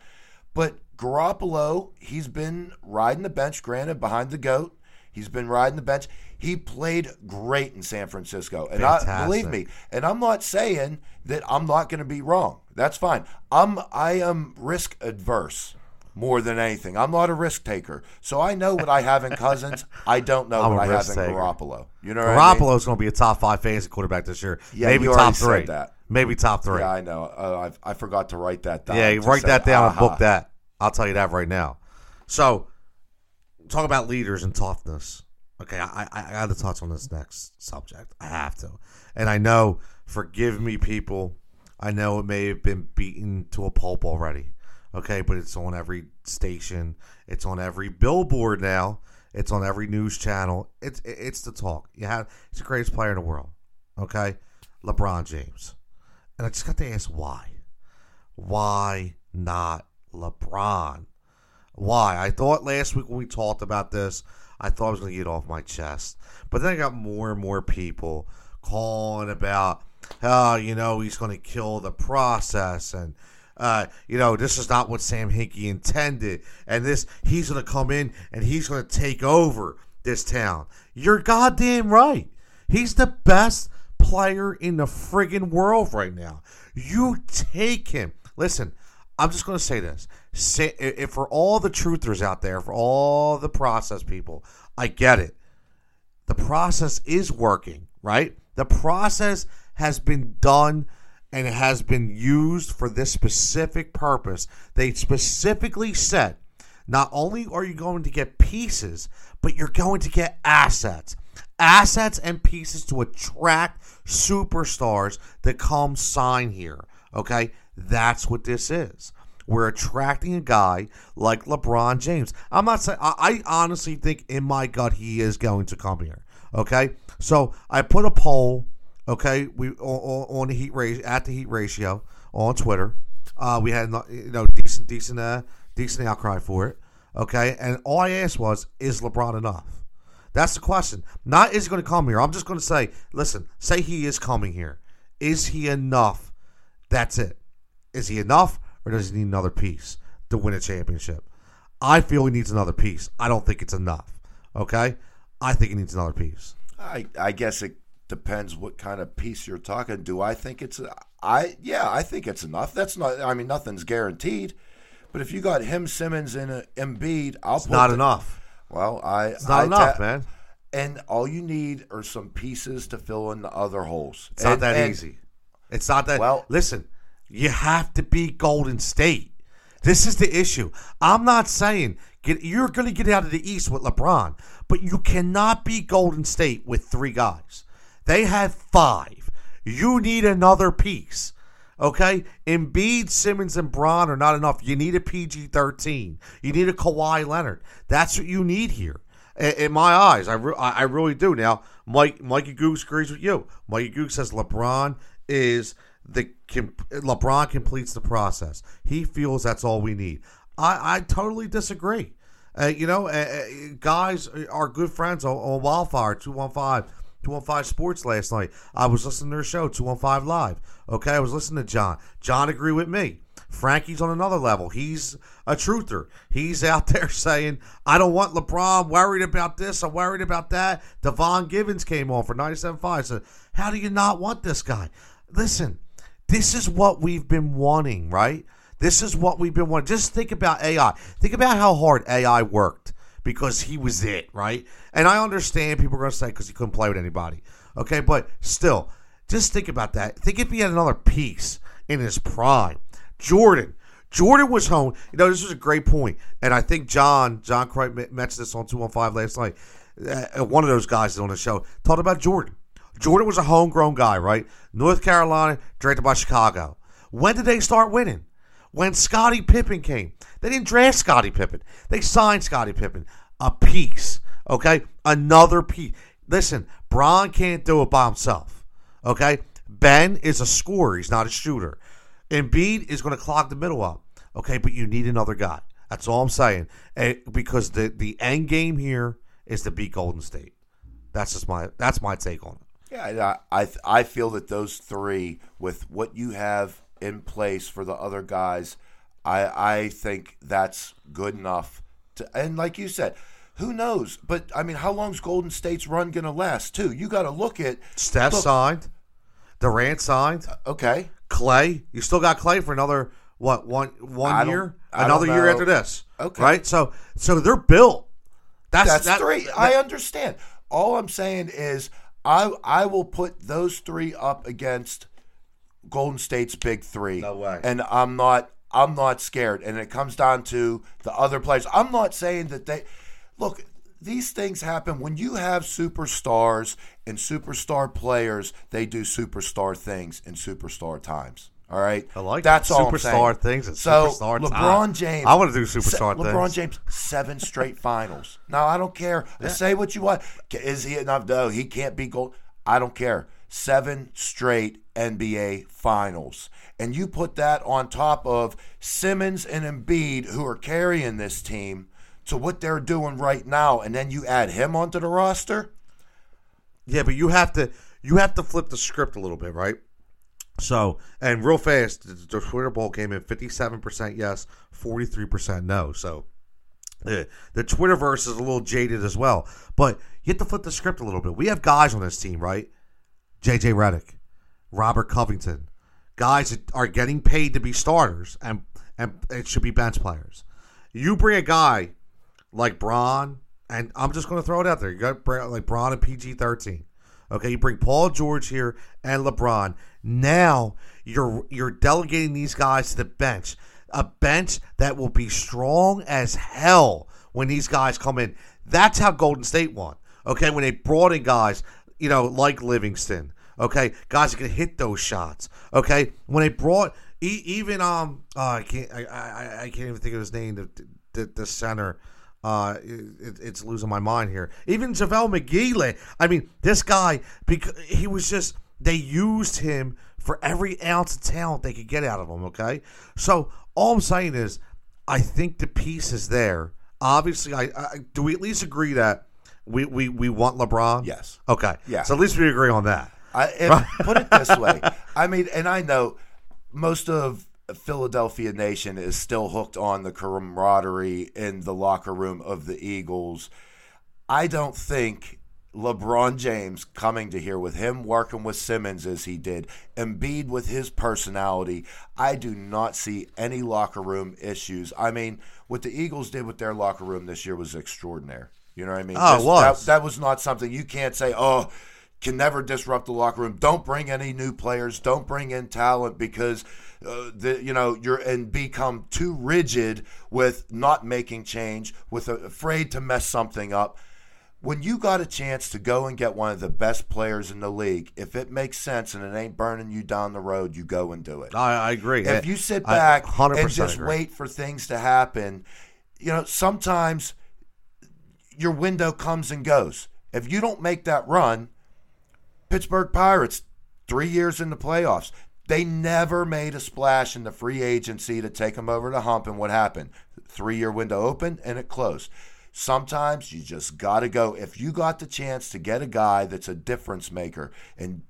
But Garoppolo, he's been riding the bench, granted, behind the goat. He's been riding the bench. He played great in San Francisco. And I, believe me, and I'm not saying that I'm not going to be wrong. That's fine. I'm I am risk adverse more than anything. I'm not a risk taker. So I know what I have in Cousins. I don't know (laughs) I'm what I have risk in taker. Garoppolo. You know what I mean? Going to be a top five fantasy quarterback this year. Yeah, maybe top already said three. that. Maybe top three. Yeah, I know. Uh, I, I forgot to write that down. Yeah, write say, that down and book that. I'll tell you that right now. So, talk about leaders and toughness. Okay, I, I, I got to touch on this next subject. I have to. And I know, forgive me, people. I know it may have been beaten to a pulp already. Okay, but it's on every station. It's on every billboard now. It's on every news channel. It's it's the talk. You have he's the greatest player in the world. Okay, LeBron James. And I just got to ask why why not LeBron? Why? I thought last week when we talked about this, I thought I was going to get off my chest. But then I got more and more people calling about, oh, you know, he's going to kill the process and, uh, you know, this is not what Sam Hinkie intended. And this, he's going to come in and he's going to take over this town. You're goddamn right. He's the best player in the friggin' world right now. You take him. Listen, I'm just going to say this. Say, if for all the truthers out there, for all the process people, I get it. The process is working, right? The process has been done and it has been used for this specific purpose. They specifically said not only are you going to get pieces, but you're going to get assets. Assets and pieces to attract superstars that come sign here. Okay? That's what this is. We're attracting a guy like LeBron James. I'm not saying, I, I honestly think in my gut he is going to come here. Okay? So I put a poll, okay, we on, on the heat ratio, at the heat ratio on Twitter. Uh, we had you know decent, decent, uh, decent outcry for it. Okay, and all I asked was, is LeBron enough? That's the question. Not is he going to come here. I'm just going to say, listen, say he is coming here. Is he enough? That's it. Is he enough, or does he need another piece to win a championship? I feel he needs another piece. I don't think it's enough. Okay, I think he needs another piece. I I guess it depends what kind of piece you're talking. Do I think it's I yeah I think it's enough. That's not. I mean, nothing's guaranteed. But if you got him, Simmons, and uh, Embiid, I'll It's put not the- enough. Well, I It's not I enough, ta- man. And all you need are some pieces to fill in the other holes. It's not that and- easy. It's not that. Well- listen, you have to beat Golden State. This is the issue. I'm not saying get, you're going to get out of the East with LeBron, but you cannot beat Golden State with three guys. They have five. You need another piece. Okay? Embiid, Simmons, and Bron are not enough. You need a PG 13. You need a Kawhi Leonard. That's what you need here. In, my eyes, I, re- I really do. Now, Mike Mikey Gooks agrees with you. Mikey Gooks says LeBron is the LeBron completes the process. He feels that's all we need. I, I totally disagree. Uh, you know, uh, uh, guys are good friends on, on Wildfire 215 215 Sports last night. I was listening to their show, 215 Live. Okay, I was listening to John. John agreed with me. Frankie's on another level. He's a truther. He's out (laughs) there saying, I don't want LeBron worried about this. I'm worried about that. Devon Givens came on for 97.5. Said, How do you not want this guy? Listen, this is what we've been wanting, right? This is what we've been wanting. Just think about AI. Think about how hard AI worked because he was it, right? And I understand people are going to say because he couldn't play with anybody. Okay, but still, just think about that. Think if he had another piece in his prime. Jordan. Jordan was home. You know, this was a great point. And I think John, John Croy mentioned this on 215 last night. Uh, one of those guys on the show talked about Jordan. Jordan was a homegrown guy, right? North Carolina, drafted by Chicago. When did they start winning? When Scottie Pippen came. They didn't draft Scottie Pippen. They signed Scottie Pippen. A piece. Okay? Another piece. Listen, Bron can't do it by himself. Okay? Ben is a scorer. He's not a shooter. Embiid is going to clog the middle up. Okay? But you need another guy. That's all I'm saying. Eh, because the, the end game here is to beat Golden State. That's just my that's my take on it. Yeah, I I, I feel that those three, with what you have in place for the other guys, I I think that's good enough. To and like you said, who knows? But I mean, how long's Golden State's run gonna last? Too, you got to look at Steph Look- signed. Durant signed. Uh, okay. Clay, you still got Clay for another what one one year, another year after this. Okay. right? So so they're built. That's That's that- three. that- I understand. All I'm saying is I I will put those three up against Golden State's big three. No way. And I'm not I'm not scared. And it comes down to the other players. I'm not saying that they look. These things happen when you have superstars and superstar players. They do superstar things in superstar times. All right, I like that's that. all. Superstar things and so superstar LeBron time. James. I wanna do se- superstar LeBron things. James seven straight (laughs) finals. Now I don't care. Say what you want. Is he enough? No, he can't be gold. I don't care. Seven straight NBA finals, and you put that on top of Simmons and Embiid, who are carrying this team to what they're doing right now, and then you add him onto the roster. Yeah, but you have to you have to flip the script a little bit, right? So, and real fast, the, Twitter poll came in fifty seven percent yes, forty three percent no. So, the the Twitterverse is a little jaded as well. But you have to flip the script a little bit. We have guys on this team, right? JJ Redick, Robert Covington, guys that are getting paid to be starters, and and it should be bench players. You bring a guy like Bron, and I'm just going to throw it out there. You got like Bron and PG 13. Okay, you bring Paul George here and LeBron. Now you're you're delegating these guys to the bench, a bench that will be strong as hell when these guys come in. That's how Golden State won. Okay, when they brought in guys, you know, like Livingston. Okay, guys that can hit those shots. Okay, when they brought even um, oh, I can't I, I I can't even think of his name. The the, the center. Uh, it, it's losing my mind here. Even JaVale McGee, I mean, this guy, because he was just, they used him for every ounce of talent they could get out of him, okay? So, all I'm saying is, I think the piece is there. Obviously, I, I do we at least agree that we, we, we want LeBron? Yes. Okay. Yeah. So at least we agree on that. I, if, put it this way. (laughs) I mean, and I know most of Philadelphia Nation is still hooked on the camaraderie in the locker room of the Eagles. I don't think LeBron James coming to here with him working with Simmons as he did, Embiid with his personality, I do not see any locker room issues. I mean, what the Eagles did with their locker room this year was extraordinary. You know what I mean? Oh, was. That, that was not something you can't say, oh, can never disrupt the locker room. Don't bring any new players. Don't bring in talent because uh, the you know you're and become too rigid with not making change, with uh, afraid to mess something up. When you got a chance to go and get one of the best players in the league, if it makes sense and it ain't burning you down the road, you go and do it. I, I agree. If you sit back and just agree. wait for things to happen, you know, sometimes your window comes and goes. If you don't make that run, Pittsburgh Pirates, three years in the playoffs, they never made a splash in the free agency to take them over the hump. And what happened? Three year window open and it closed. Sometimes you just got to go. If you got the chance to get a guy that's a difference maker and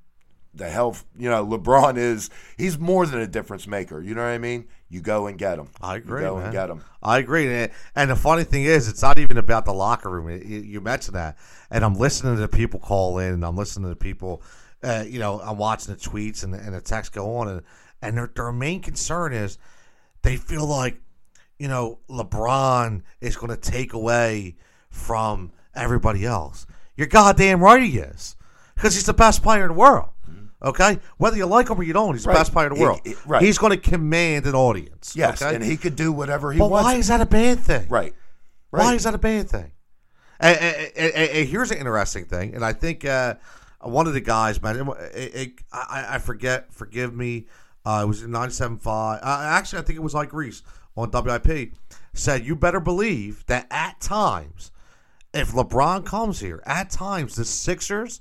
the hell, you know, LeBron is, he's more than a difference maker. You know what I mean? You go and get him. I agree, You go man. and get him. I agree. And, and the funny thing is, it's not even about the locker room. You, you mentioned that. And I'm listening to people call in, and I'm listening to people, uh, you know, I'm watching the tweets and, and the texts go on. And, and their, their main concern is they feel like, you know, LeBron is going to take away from everybody else. You're goddamn right he is. Because he's the best player in the world. Okay? Whether you like him or you don't, he's the Right. best player in the He- world. he- right. He's going to command an audience. Yes. okay? And he could do whatever he But wants. why is that a bad thing? right. Right. Why is that a bad thing? And, and- and- and- and here's an interesting thing, and I think uh, one of the guys, man, it, it, I, I forget, forgive me, uh, it was in 97.5. Uh, actually, I think it was like Reese on WIP, said, You better believe that at times, if LeBron comes here, at times the Sixers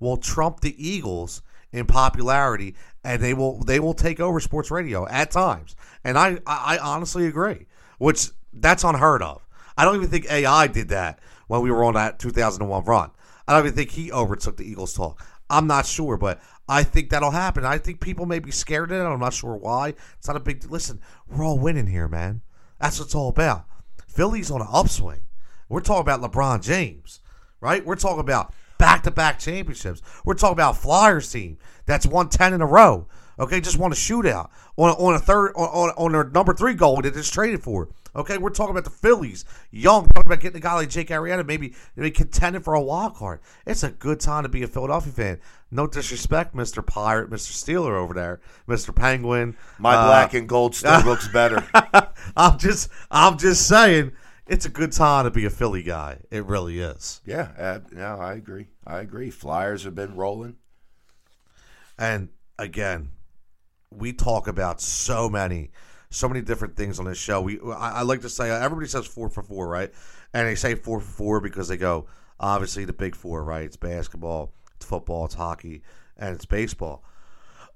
will trump the Eagles in popularity, and they will they will take over sports radio at times. And I I, honestly agree, which that's unheard of. I don't even think AI did that when we were on that 2001 run. I don't even think he overtook the Eagles talk. I'm not sure, but I think that'll happen. I think people may be scared of it. I'm not sure why. It's not a big. Listen, we're all winning here, man. That's what it's all about. Philly's on an upswing. We're talking about LeBron James, right? We're talking about back to back championships. We're talking about Flyers team that's won 10 in a row. Okay, just won a shootout on, on a third on, on, on their number three goal that it's traded for. Okay, we're talking about the Phillies, young, talking about getting a guy like Jake Arrieta, maybe maybe contending for a wild card. It's a good time to be a Philadelphia fan. No disrespect, Mister Pirate, Mister Steeler over there, Mister Penguin. My Uh, black and gold still (laughs) looks better. I'm just I'm just saying it's a good time to be a Philly guy. It really is. Yeah, uh, no, I agree. I agree. Flyers have been rolling. And again, we talk about so many, so many different things on this show. We I, I like to say everybody says four for four, right? And they say four for four because they go obviously the big four, right? It's basketball, it's football, it's hockey, and it's baseball.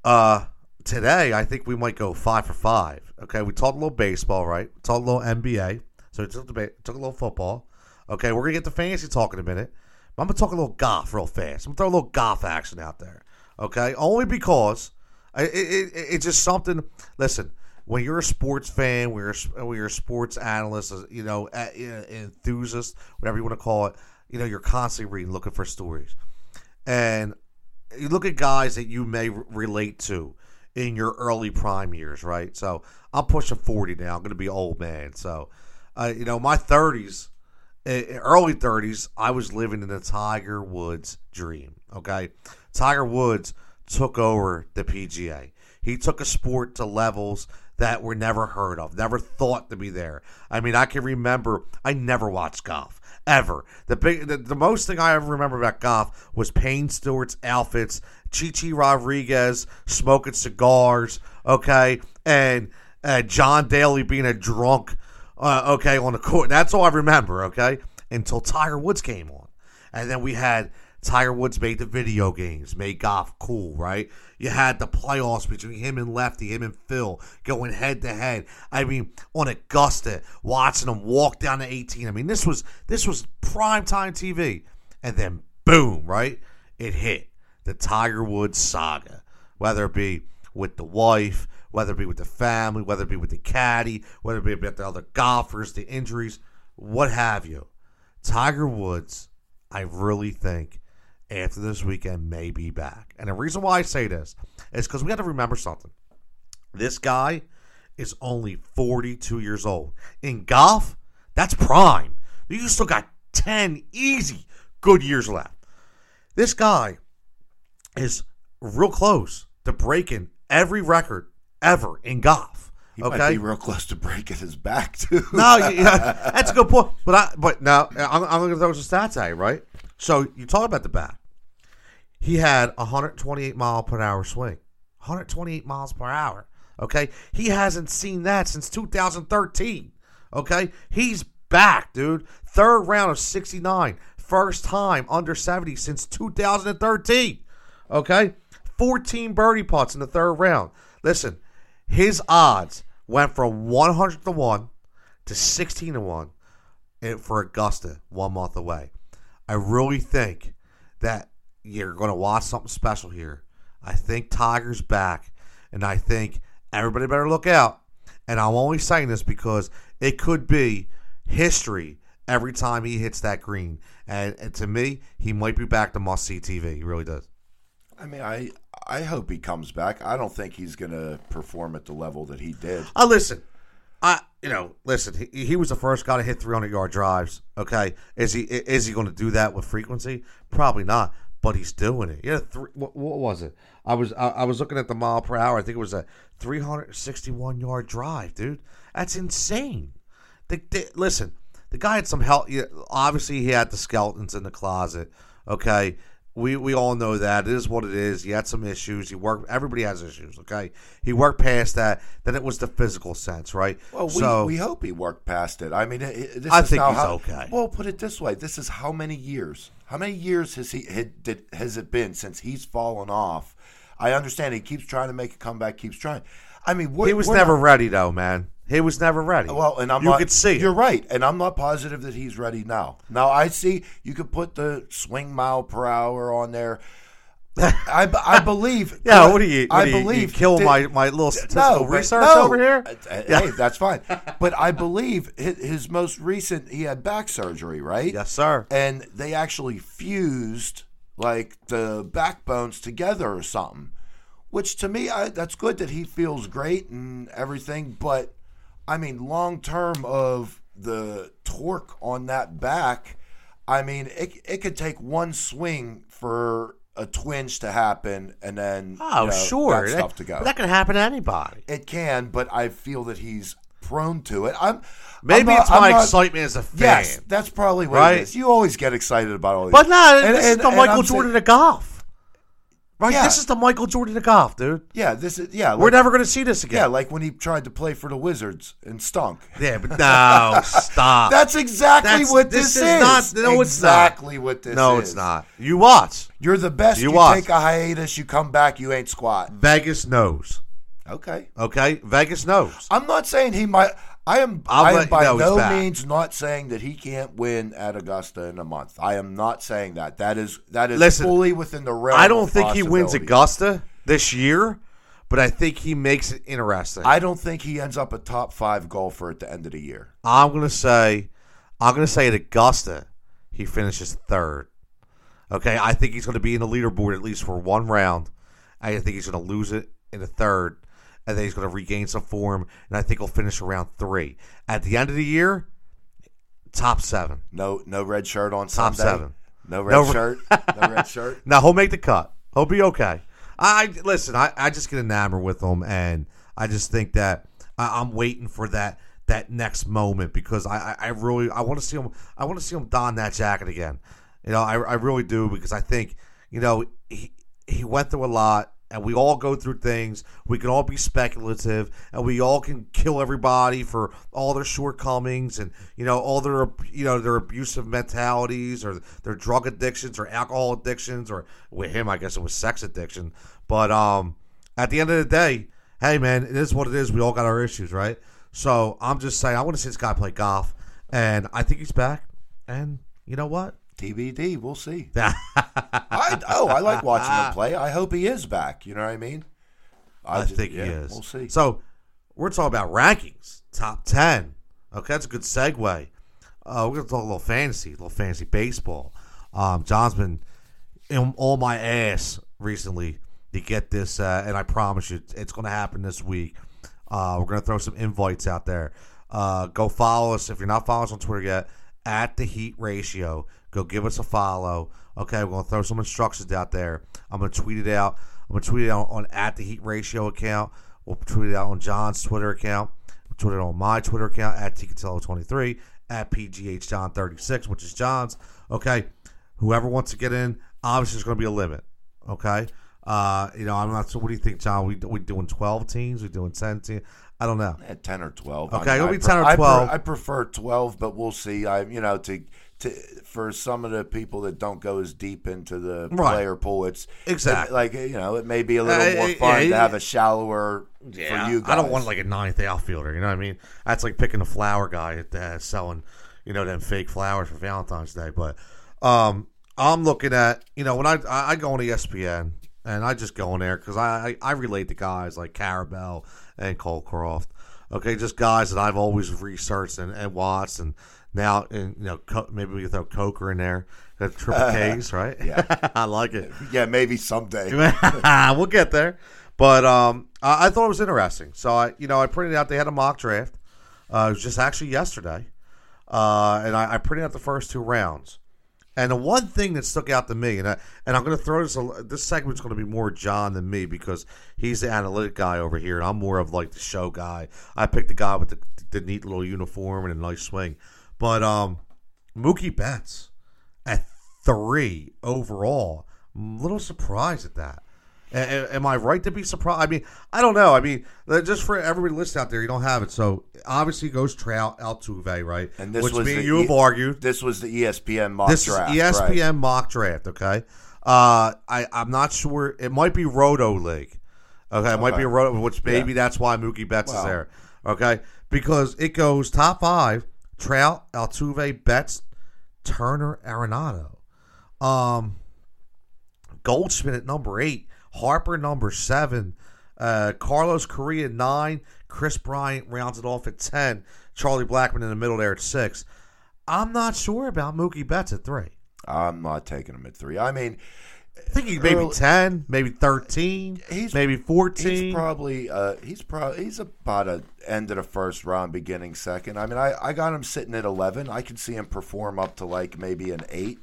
Uh, today I think we might go five for five. Okay, we talked a little baseball, right? We talked a little NBA. So we took the took a little football. Okay, we're gonna get to fantasy talk in a minute. I'm gonna talk a little golf real fast. I'm gonna throw a little golf action out there. Okay, only because it, it, it, it's just something. Listen, when you're a sports fan, when you're you're a sports analyst, you know, enthusiast, whatever you want to call it, you know, you're constantly reading, looking for stories, and you look at guys that you may relate to in your early prime years, right? So I'm pushing 40 now. I'm going to be old man. So, uh, you know, my 30s, eh, early 30s, I was living in the Tiger Woods dream. Okay, Tiger Woods took over the PGA. He took a sport to levels that were never heard of, never thought to be there. I mean, I can remember I never watched golf ever. The big, the, the most thing I ever remember about golf was Payne Stewart's outfits, Chichi Rodriguez smoking cigars, okay, and uh, John Daly being a drunk, uh, okay, on the court. That's all I remember, okay, until Tiger Woods came on, and then we had Tiger Woods made the video games, made golf cool, right? You had the playoffs between him and Lefty, him and Phil going head to head. I mean, on Augusta, watching them walk down to 18. I mean, this was this was prime time TV. and then boom, right? It hit the Tiger Woods saga, whether it be with the wife, whether it be with the family, whether it be with the caddy, whether it be with the other golfers, the injuries, what have you. Tiger Woods, I really think after this weekend may be back. And the reason why I say this is because we got to remember something. This guy is only 42 years old. In golf, that's prime. You still got 10 easy good years left. This guy is real close to breaking every record ever in golf. He okay, might be real close to breaking his back too. (laughs) no, yeah, (laughs) that's a good point. But I, but now I'm, I'm going to throw some stats at you, right? So you talk about the back. He had 128 mile per hour swing, 128 miles per hour. Okay, he hasn't seen that since 2013. Okay, he's back, dude. Third round of 69, first time under 70 since 2013. Okay, 14 birdie putts in the third round. Listen, his odds went from 100 to 1 to 16 to 1 for Augusta one month away. I really think that you're going to watch something special here. I think Tiger's back, and I think everybody better look out. And I'm only saying this because it could be history every time he hits that green. And, and to me, he might be back to must see TV. He really does. I mean, I I hope he comes back. I don't think he's going to perform at the level that he did. Uh, listen, I you know, listen. He, he was the first guy to hit 300 yard drives. Okay, is he is he going to do that with frequency? Probably not. But he's doing it. Yeah, what, what was it? I was I, I was looking at the mile per hour. I think it was a 361 yard drive, dude. That's insane. The, the, listen, the guy had some help. Obviously, he had the skeletons in the closet. Okay, we we all know that it is what it is. He had some issues. He worked. Everybody has issues. Okay, he worked past that. Then it was the physical sense, right? Well, we, so we hope he worked past it. I mean, it, this I is think now he's how, okay. Well, put it this way: this is how many years? How many years has he had, did, has it been since he's fallen off? I understand he keeps trying to make a comeback, keeps trying. I mean, he was never not- ready, though, man. He was never ready. Well, and I'm you not, could see. You're right, and I'm not positive that he's ready now. Now I see you could put the swing mile per hour on there. (laughs) I, I believe. (laughs) Yeah, what do you? What I do you, you believe kill that- my, my little statistical but- research no. over here. Uh, Hey, that's fine. (laughs) But I believe his, his most recent, he had back surgery, right? Yes, sir. And they actually fused like the backbones together or something. Which to me, I, that's good that he feels great and everything. But I mean, long term of the torque on that back, I mean, it, it could take one swing for a twinge to happen, and then Oh, you know, sure. that stuff to go. That, can happen to anybody. It can, but I feel that he's prone to it. I'm Maybe I'm not- it's I'm my not- excitement as a fan. Yes, that's probably what Right? it is. You always get excited about all these. But no, And- this is and- the and Michael I'm saying- Jordan of golf. Right? Yeah. This is the Michael Jordan of golf, dude. yeah, this is yeah. We're never going to see this again. yeah, like when he tried to play for the Wizards and stunk. (laughs) Yeah, but no, stop. That's exactly That's- what this this, is not- no, it's not. exactly what this no, is. No, it's not. You watch. You're the best. You You, watch. take a hiatus. You come back. You ain't squat. Vegas knows. Okay. Okay? Vegas knows. I'm not saying he might. I am. I'll I am by no means not saying that he can't win at Augusta in a month. I am not saying that. That is that is Listen, fully within the realm. I don't think he wins. Augusta this year, but I think he makes it interesting. I don't think he ends up a top five golfer at the end of the year. I'm gonna say, I'm gonna say at Augusta, he finishes third. Okay, I think he's gonna be in the leaderboard at least for one round. I think he's gonna lose it in the third, he's gonna regain some form, and I think he'll finish around three. At the end of the year, top seven. No, no red shirt on Top Sunday. seven. No red No shirt. No red (laughs) shirt. Now he'll make the cut. He'll be okay. I listen. I, I just get enamored with him, and I just think that I, I'm waiting for that that next moment because I I, I really I want to see him. I want to see him don that jacket again. You know, I, I really do because I think you know he he went through a lot. And we all go through things. We can all be speculative, and we all can kill everybody for all their shortcomings, and you know all their you know their abusive mentalities, or their drug addictions, or alcohol addictions, or with him, I guess it was sex addiction. But um, at the end of the day, hey man, it is what it is. We all got our issues, right? So I'm just saying, I want to see this guy play golf, and I think he's back. And you know what? TBD. We'll see. (laughs) I, oh, I like watching him play. I hope he is back. You know what I mean? I, just- think yeah, he is. We'll see. So we're talking about rankings, top ten. Okay, that's a good segue. Uh, we're gonna talk a little fantasy, a little fantasy baseball. Um, John's been in all my ass recently to get this, uh, and I promise you, it's gonna happen this week. Uh, we're gonna throw some invites out there. Uh, go follow us if you're not following us on Twitter yet. At the Heat Ratio, go give us a follow. Okay, we're gonna throw some instructions out there. I'm gonna tweet it out. I'm gonna tweet it out on at the Heat Ratio account. We'll tweet it out on John's Twitter account. We'll tweet it on my Twitter account at Ticatello23 at PGHJohn36, which is John's. Okay, whoever wants to get in, obviously there's gonna be a limit. Okay. Uh, you know, I'm not. So, what do you think, John? We we doing 12 teams? We doing 10 teams? I don't know. At ten or twelve. Okay, I it'll I be 10 or I 12. I prefer twelve, but we'll see. I you know to to for some of the people that don't go as deep into the Right. player pool, it's Exactly. like you know it may be a little Uh, more yeah, fun yeah. to have a shallower Yeah, for you guys. I don't want like a ninth outfielder. You know what I mean? That's like picking a flower guy at uh, selling, you know, them fake flowers for Valentine's Day. But um, I'm looking at, you know, when I I I go on ESPN and I just go in there because I, I I relate to guys like Karabell and Cockcroft. Okay, just guys that I've always researched and, and watched, and now and you know maybe we can throw Coker in there. That's triple (laughs) K's, right? Yeah. (laughs) I like it. Yeah, maybe someday. (laughs) we'll get there. But um, I, I thought it was interesting. So I, you know, I printed out. They had a mock draft. Uh, it was just actually yesterday, uh, and I, I printed out the first two rounds. And the one thing that stuck out to me, and I, and I'm going to throw this. This segment's going to be more John than me because he's the analytic guy over here, and I'm more of like the show guy. I picked the guy with the, the neat little uniform and a nice swing. But um, Mookie Betts at three overall. A little surprised at that. A- am I right to be surprised? I mean, I don't know. I mean, uh, just for everybody listening out there, you don't have it. So obviously it goes Trout, Altuve, right? And this Which was me and the you have argued. This was the ESPN mock draft. This draft. is E ESPN right. mock draft. Okay, uh, I I'm not sure. It might be Roto League. Okay, it might Okay. be a Roto, which maybe that's why Mookie Betts is there. Okay, because it goes top five: Trout, Altuve, Betts, Turner, Arenado. Um, Goldschmidt at number eight, Harper number seven, uh, Carlos Correa nine, Kris Bryant rounds it off at ten, Charlie Blackmon in the middle there at six. I'm not sure about Mookie Betts at three. I'm not taking him at three. I mean, I think he maybe Early- ten, maybe thirteen, He's- maybe fourteen. He's probably uh, he's probably he's about a end of the first round, beginning second. I mean, I, I got him sitting at eleven. I could see him perform up to like maybe an eight,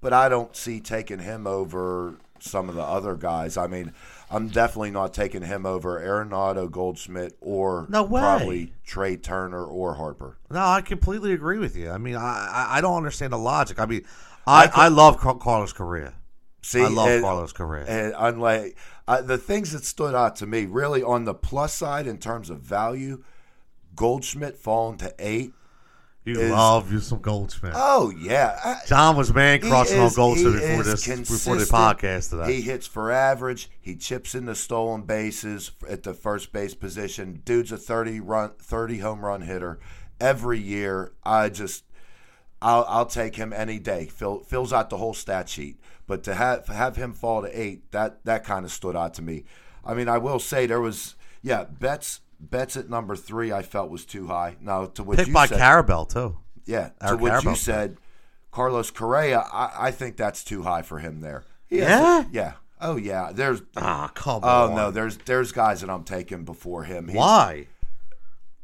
but I don't see taking him over some of the other guys. I mean, I'm definitely not taking him over Arenado, Goldschmidt, or No way. probably Trea Turner or Harper. no, I completely agree with you. I mean, I I, I don't understand the logic. I mean, I I, could- love Carlos Correa. See, I love and- Carlos Correa. And unlike uh, the things that stood out to me, really on the plus side in terms of value, Goldschmidt falling to eight. You is- love you some Goldschmidt. Oh yeah, I- John was man He crushing on he before is this before the podcast today. He hits for average. He chips in the stolen bases at the first base position. Dude's a thirty run, thirty home run hitter every year. I just, I'll, I'll take him any day. Fill, fills out the whole stat sheet. But to have have him fall to eight, that that kind of stood out to me. I mean, I will say there was, yeah, Betts Betts at number three. I felt was too high. Now to what Picked you by said, Karabell too. yeah, to what you Karabell. said, Carlos Correa, I, I think that's too high for him there. He Yeah? a- yeah. Oh yeah. There's Ah, come oh on. no, there's there's guys that I'm taking before him. He's- Why?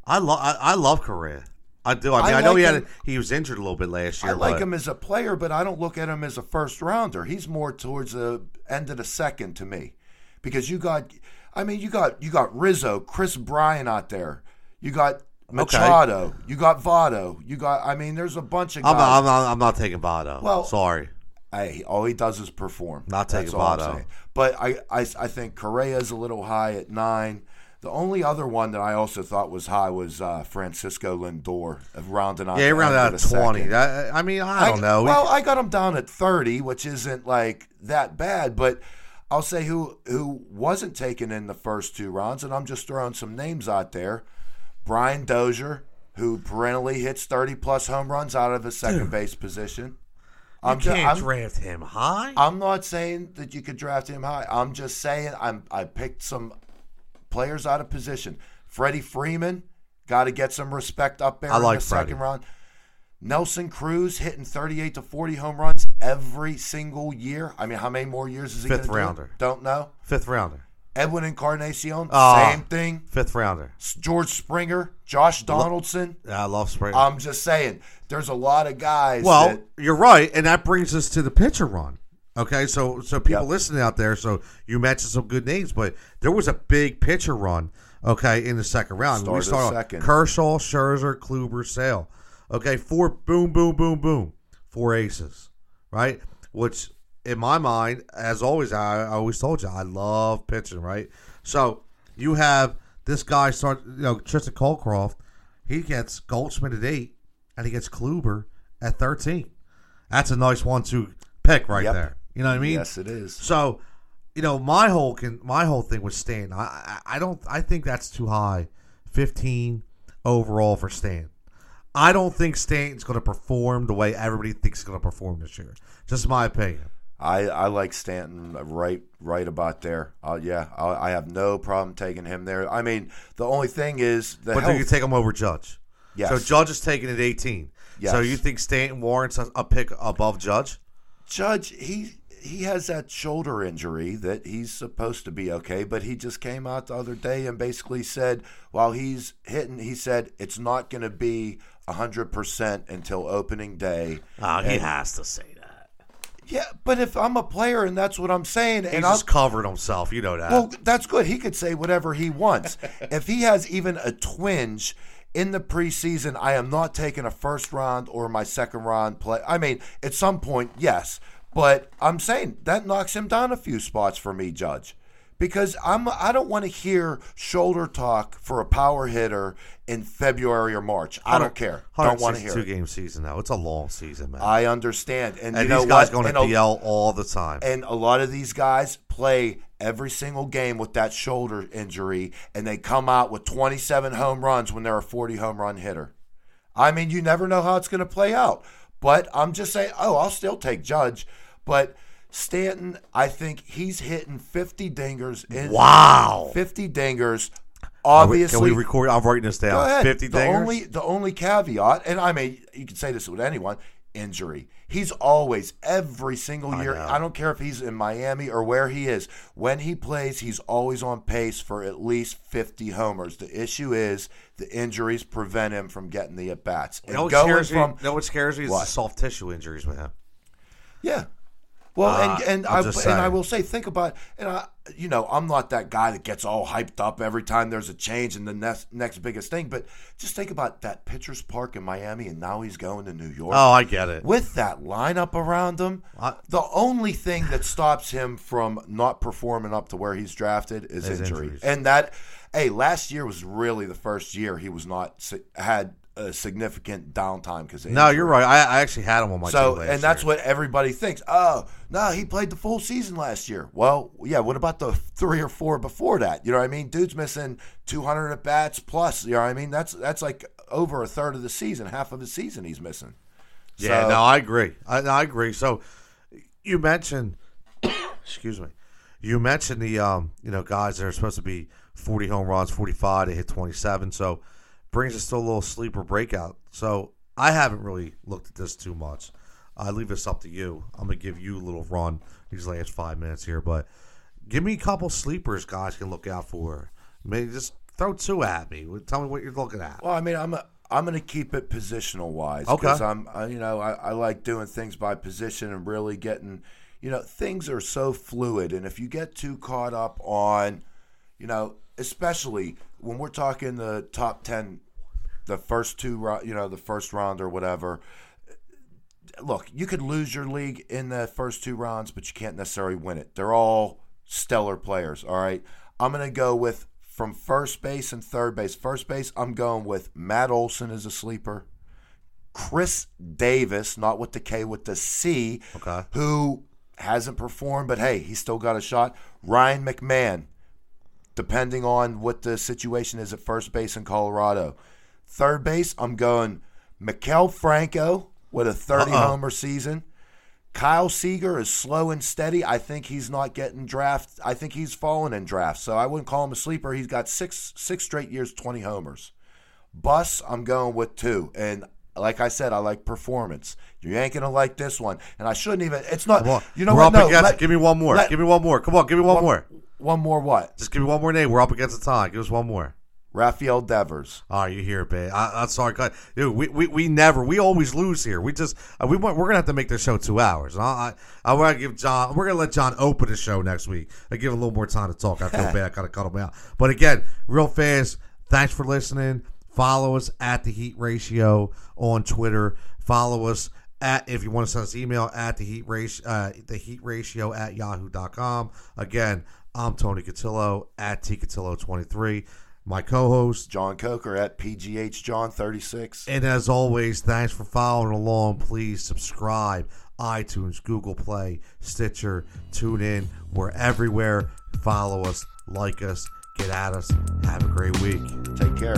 I love I, I love Correa. I do. I mean, I, I know like he had a, he was injured a little bit last year. I like but him as a player, but I don't look at him as a first rounder. He's more towards the end of the second to me, because you got, I mean, you got you got Rizzo, Kris Bryant out there, you got Machado, you got Votto, you got. I mean, there's a bunch of guys. I'm not, I'm not. I'm not taking Votto. Well- sorry. Hey, all he does is perform. Not taking Votto. But I, I, I think Correa's a little high at nine. The only other one that I also thought was high was uh, Francisco Lindor, rounding out. Yeah, he rounded out at twenty. That, I mean, I don't know. Well, I got him down at thirty, which isn't like that bad. But I'll say who who wasn't taken in the first two rounds, and I'm just throwing some names out there. Brian Dozier, who perennially hits thirty plus home runs out of his second base position. I'm you can't I'm- draft him high. I'm not saying that you could draft him high. I'm just saying I'm I picked some players out of position. Freddie Freeman got to get some respect up there I in like the second round. Nelson Cruz hitting 38 to 40 home runs every single year. I mean, how many more years is he Fifth gonna do rounder. Don't know. Fifth rounder. Edwin Encarnacion, Ah. same thing. Fifth rounder. George Springer, Josh Donaldson. I love Springer. I'm just saying, there's a lot of guys. Well, that, you're right, and that brings us to the pitcher run. Okay, so so people Yep. listening out there, so you mentioned some good names, but there was a big pitcher run. Okay, in the second round, Started we started second. Kershaw, Scherzer, Kluber, Sale. Okay, four boom, boom, boom, boom, four aces, right? Which in my mind, as always, I, I always told you I love pitching, right? So you have this guy start, you know, Tristan Cockcroft. He gets Goldschmidt at eight, and he gets Kluber at thirteen. That's a nice one-two pick right Yep. there. You know what I mean? yes, it is. So, you know, my whole can my whole thing was Stan. I, I I don't I think that's too high. Fifteen overall for Stan. I don't think Stanton's going to perform the way everybody thinks he's going to perform this year. Just my opinion. I, I like Stanton right right about there. Uh, yeah, I, I have no problem taking him there. I mean, the only thing is the But do health. you take him over Judge? Yes. So Judge is taking it 18. Yes. So you think Stanton warrants a, a pick above Judge? Judge, he he has that shoulder injury that he's supposed to be okay, but he just came out the other day and basically said while he's hitting, he said it's not going to be hundred percent until opening day. Oh, he And- has to say that. Yeah, but if I'm a player and that's what I'm saying, He's and I'm, just covered himself. You know that. Well, that's good. He could say whatever he wants. (laughs) if he has even a twinge in the preseason, I am not taking a first round or my second round play. I mean, at some point, yes, but I'm saying that knocks him down a few spots for me, Judge. Because I'm I don't want to hear shoulder talk for a power hitter in February or March. I don't care. Don't want to hear Two game season though. It's a long season, man. I understand. And, and you know these guys what? going to And a- DL all the time. and a lot of these guys play every single game with that shoulder injury, and they come out with 27 home runs when they're a 40 home run hitter. I mean, you never know how it's going to play out. But I'm just saying, oh, I'll still take Judge. But Stanton, I think he's hitting 50 dingers. In, Wow. 50 dingers. Obviously, Can we record? I'm writing this Go down. ahead. 50 the dingers? only the only caveat, and I mean, you can say this with anyone: injury. He's always every single year. know. I, don't care if he's in Miami or where he is. When he plays, he's always on pace for at least fifty homers. The issue is the injuries prevent him from getting the at bats. you know what scares from You know what scares me is What? the soft tissue injuries with him. Yeah. Well, Uh, and and I and I will say, think about and I, you know, I'm not that guy that gets all hyped up every time there's a change in the next next biggest thing. But just think about that pitcher's park in Miami, and now he's going to New York Oh, I get it. with that lineup around him. I- the only thing that stops him from not performing up to where he's drafted is Is injury, injuries. and that. Hey, last year was really the first year he was not had a significant downtime because No, you're right. I, I actually had him on my so, and that's year. what everybody thinks. Oh, no, he played the full season last year. Well, yeah. What about the three or four before that? You know what I mean? Dude's missing 200 at bats plus. You know what I mean? That's that's like over a third of the season, half of the season he's missing. Yeah, So- no, I agree. I, I agree. So you mentioned, (coughs) excuse me, you mentioned the um, you know, guys that are supposed to be forty home runs, forty five, they hit twenty seven. So brings us to a little sleeper breakout. So I haven't really looked at this too much. I leave this up to you. I'm gonna give you a little run these last five minutes here, but give me a couple sleepers guys can look out for. Maybe just throw two at me. Tell me what you're looking at. Well, I mean, I'm a, I'm going to keep it positional wise Okay. because I'm I, you know I, I like doing things by position and really getting you know things are so fluid and if you get too caught up on you know especially when we're talking the top ten, the first two you know the first round or whatever. Look, you could lose your league in the first two rounds, but you can't necessarily win it. They're all stellar players. All right, I'm going to go with from first base and third base. First base, I'm going with Matt Olson as a sleeper. Chris Davis, not with the K, with the C, Okay. who hasn't performed, but hey, he's still got a shot. Ryan McMahon, depending on what the situation is at first base in Colorado. Third base, I'm going Maikel Franco with a 30 Uh-uh. homer season. Kyle Seager is slow and steady. I think he's not getting draft. I think he's fallen in draft, so I wouldn't call him a sleeper. He's got six six straight years, twenty homers. Bus, I'm going with two, and like I said, I like performance. You ain't gonna like this one, and I shouldn't even. It's not. You know We're what? No, let- Give me one more. let- give me one more. Come on, give me one, more. One more. What? Just give me one more name. We're up against the time. Give us one more. Rafael Devers. Oh, you hear, babe? I, I'm sorry, dude. We, we we never, we always lose here. We just uh, we we're gonna have to make this show two hours. I I, I want to give John. We're gonna let John open the show next week. I give him a little more time to talk. I feel (laughs) bad. I gotta cut him out. But again, real fast. Thanks for listening. Follow us at the Heat Ratio on Twitter. Follow us at if you want to send us email at the Heat Ratio uh, the Heat Ratio at yahoo.com. Again, I'm Tony Cotillo at T Cotillo 23. My co-host John Coker at PGH John 36. and as always, thanks for following along. Please subscribe. iTunes, Google Play, Stitcher, tune in. We're everywhere. Follow us, like us, get at us. Have a great week. Take care.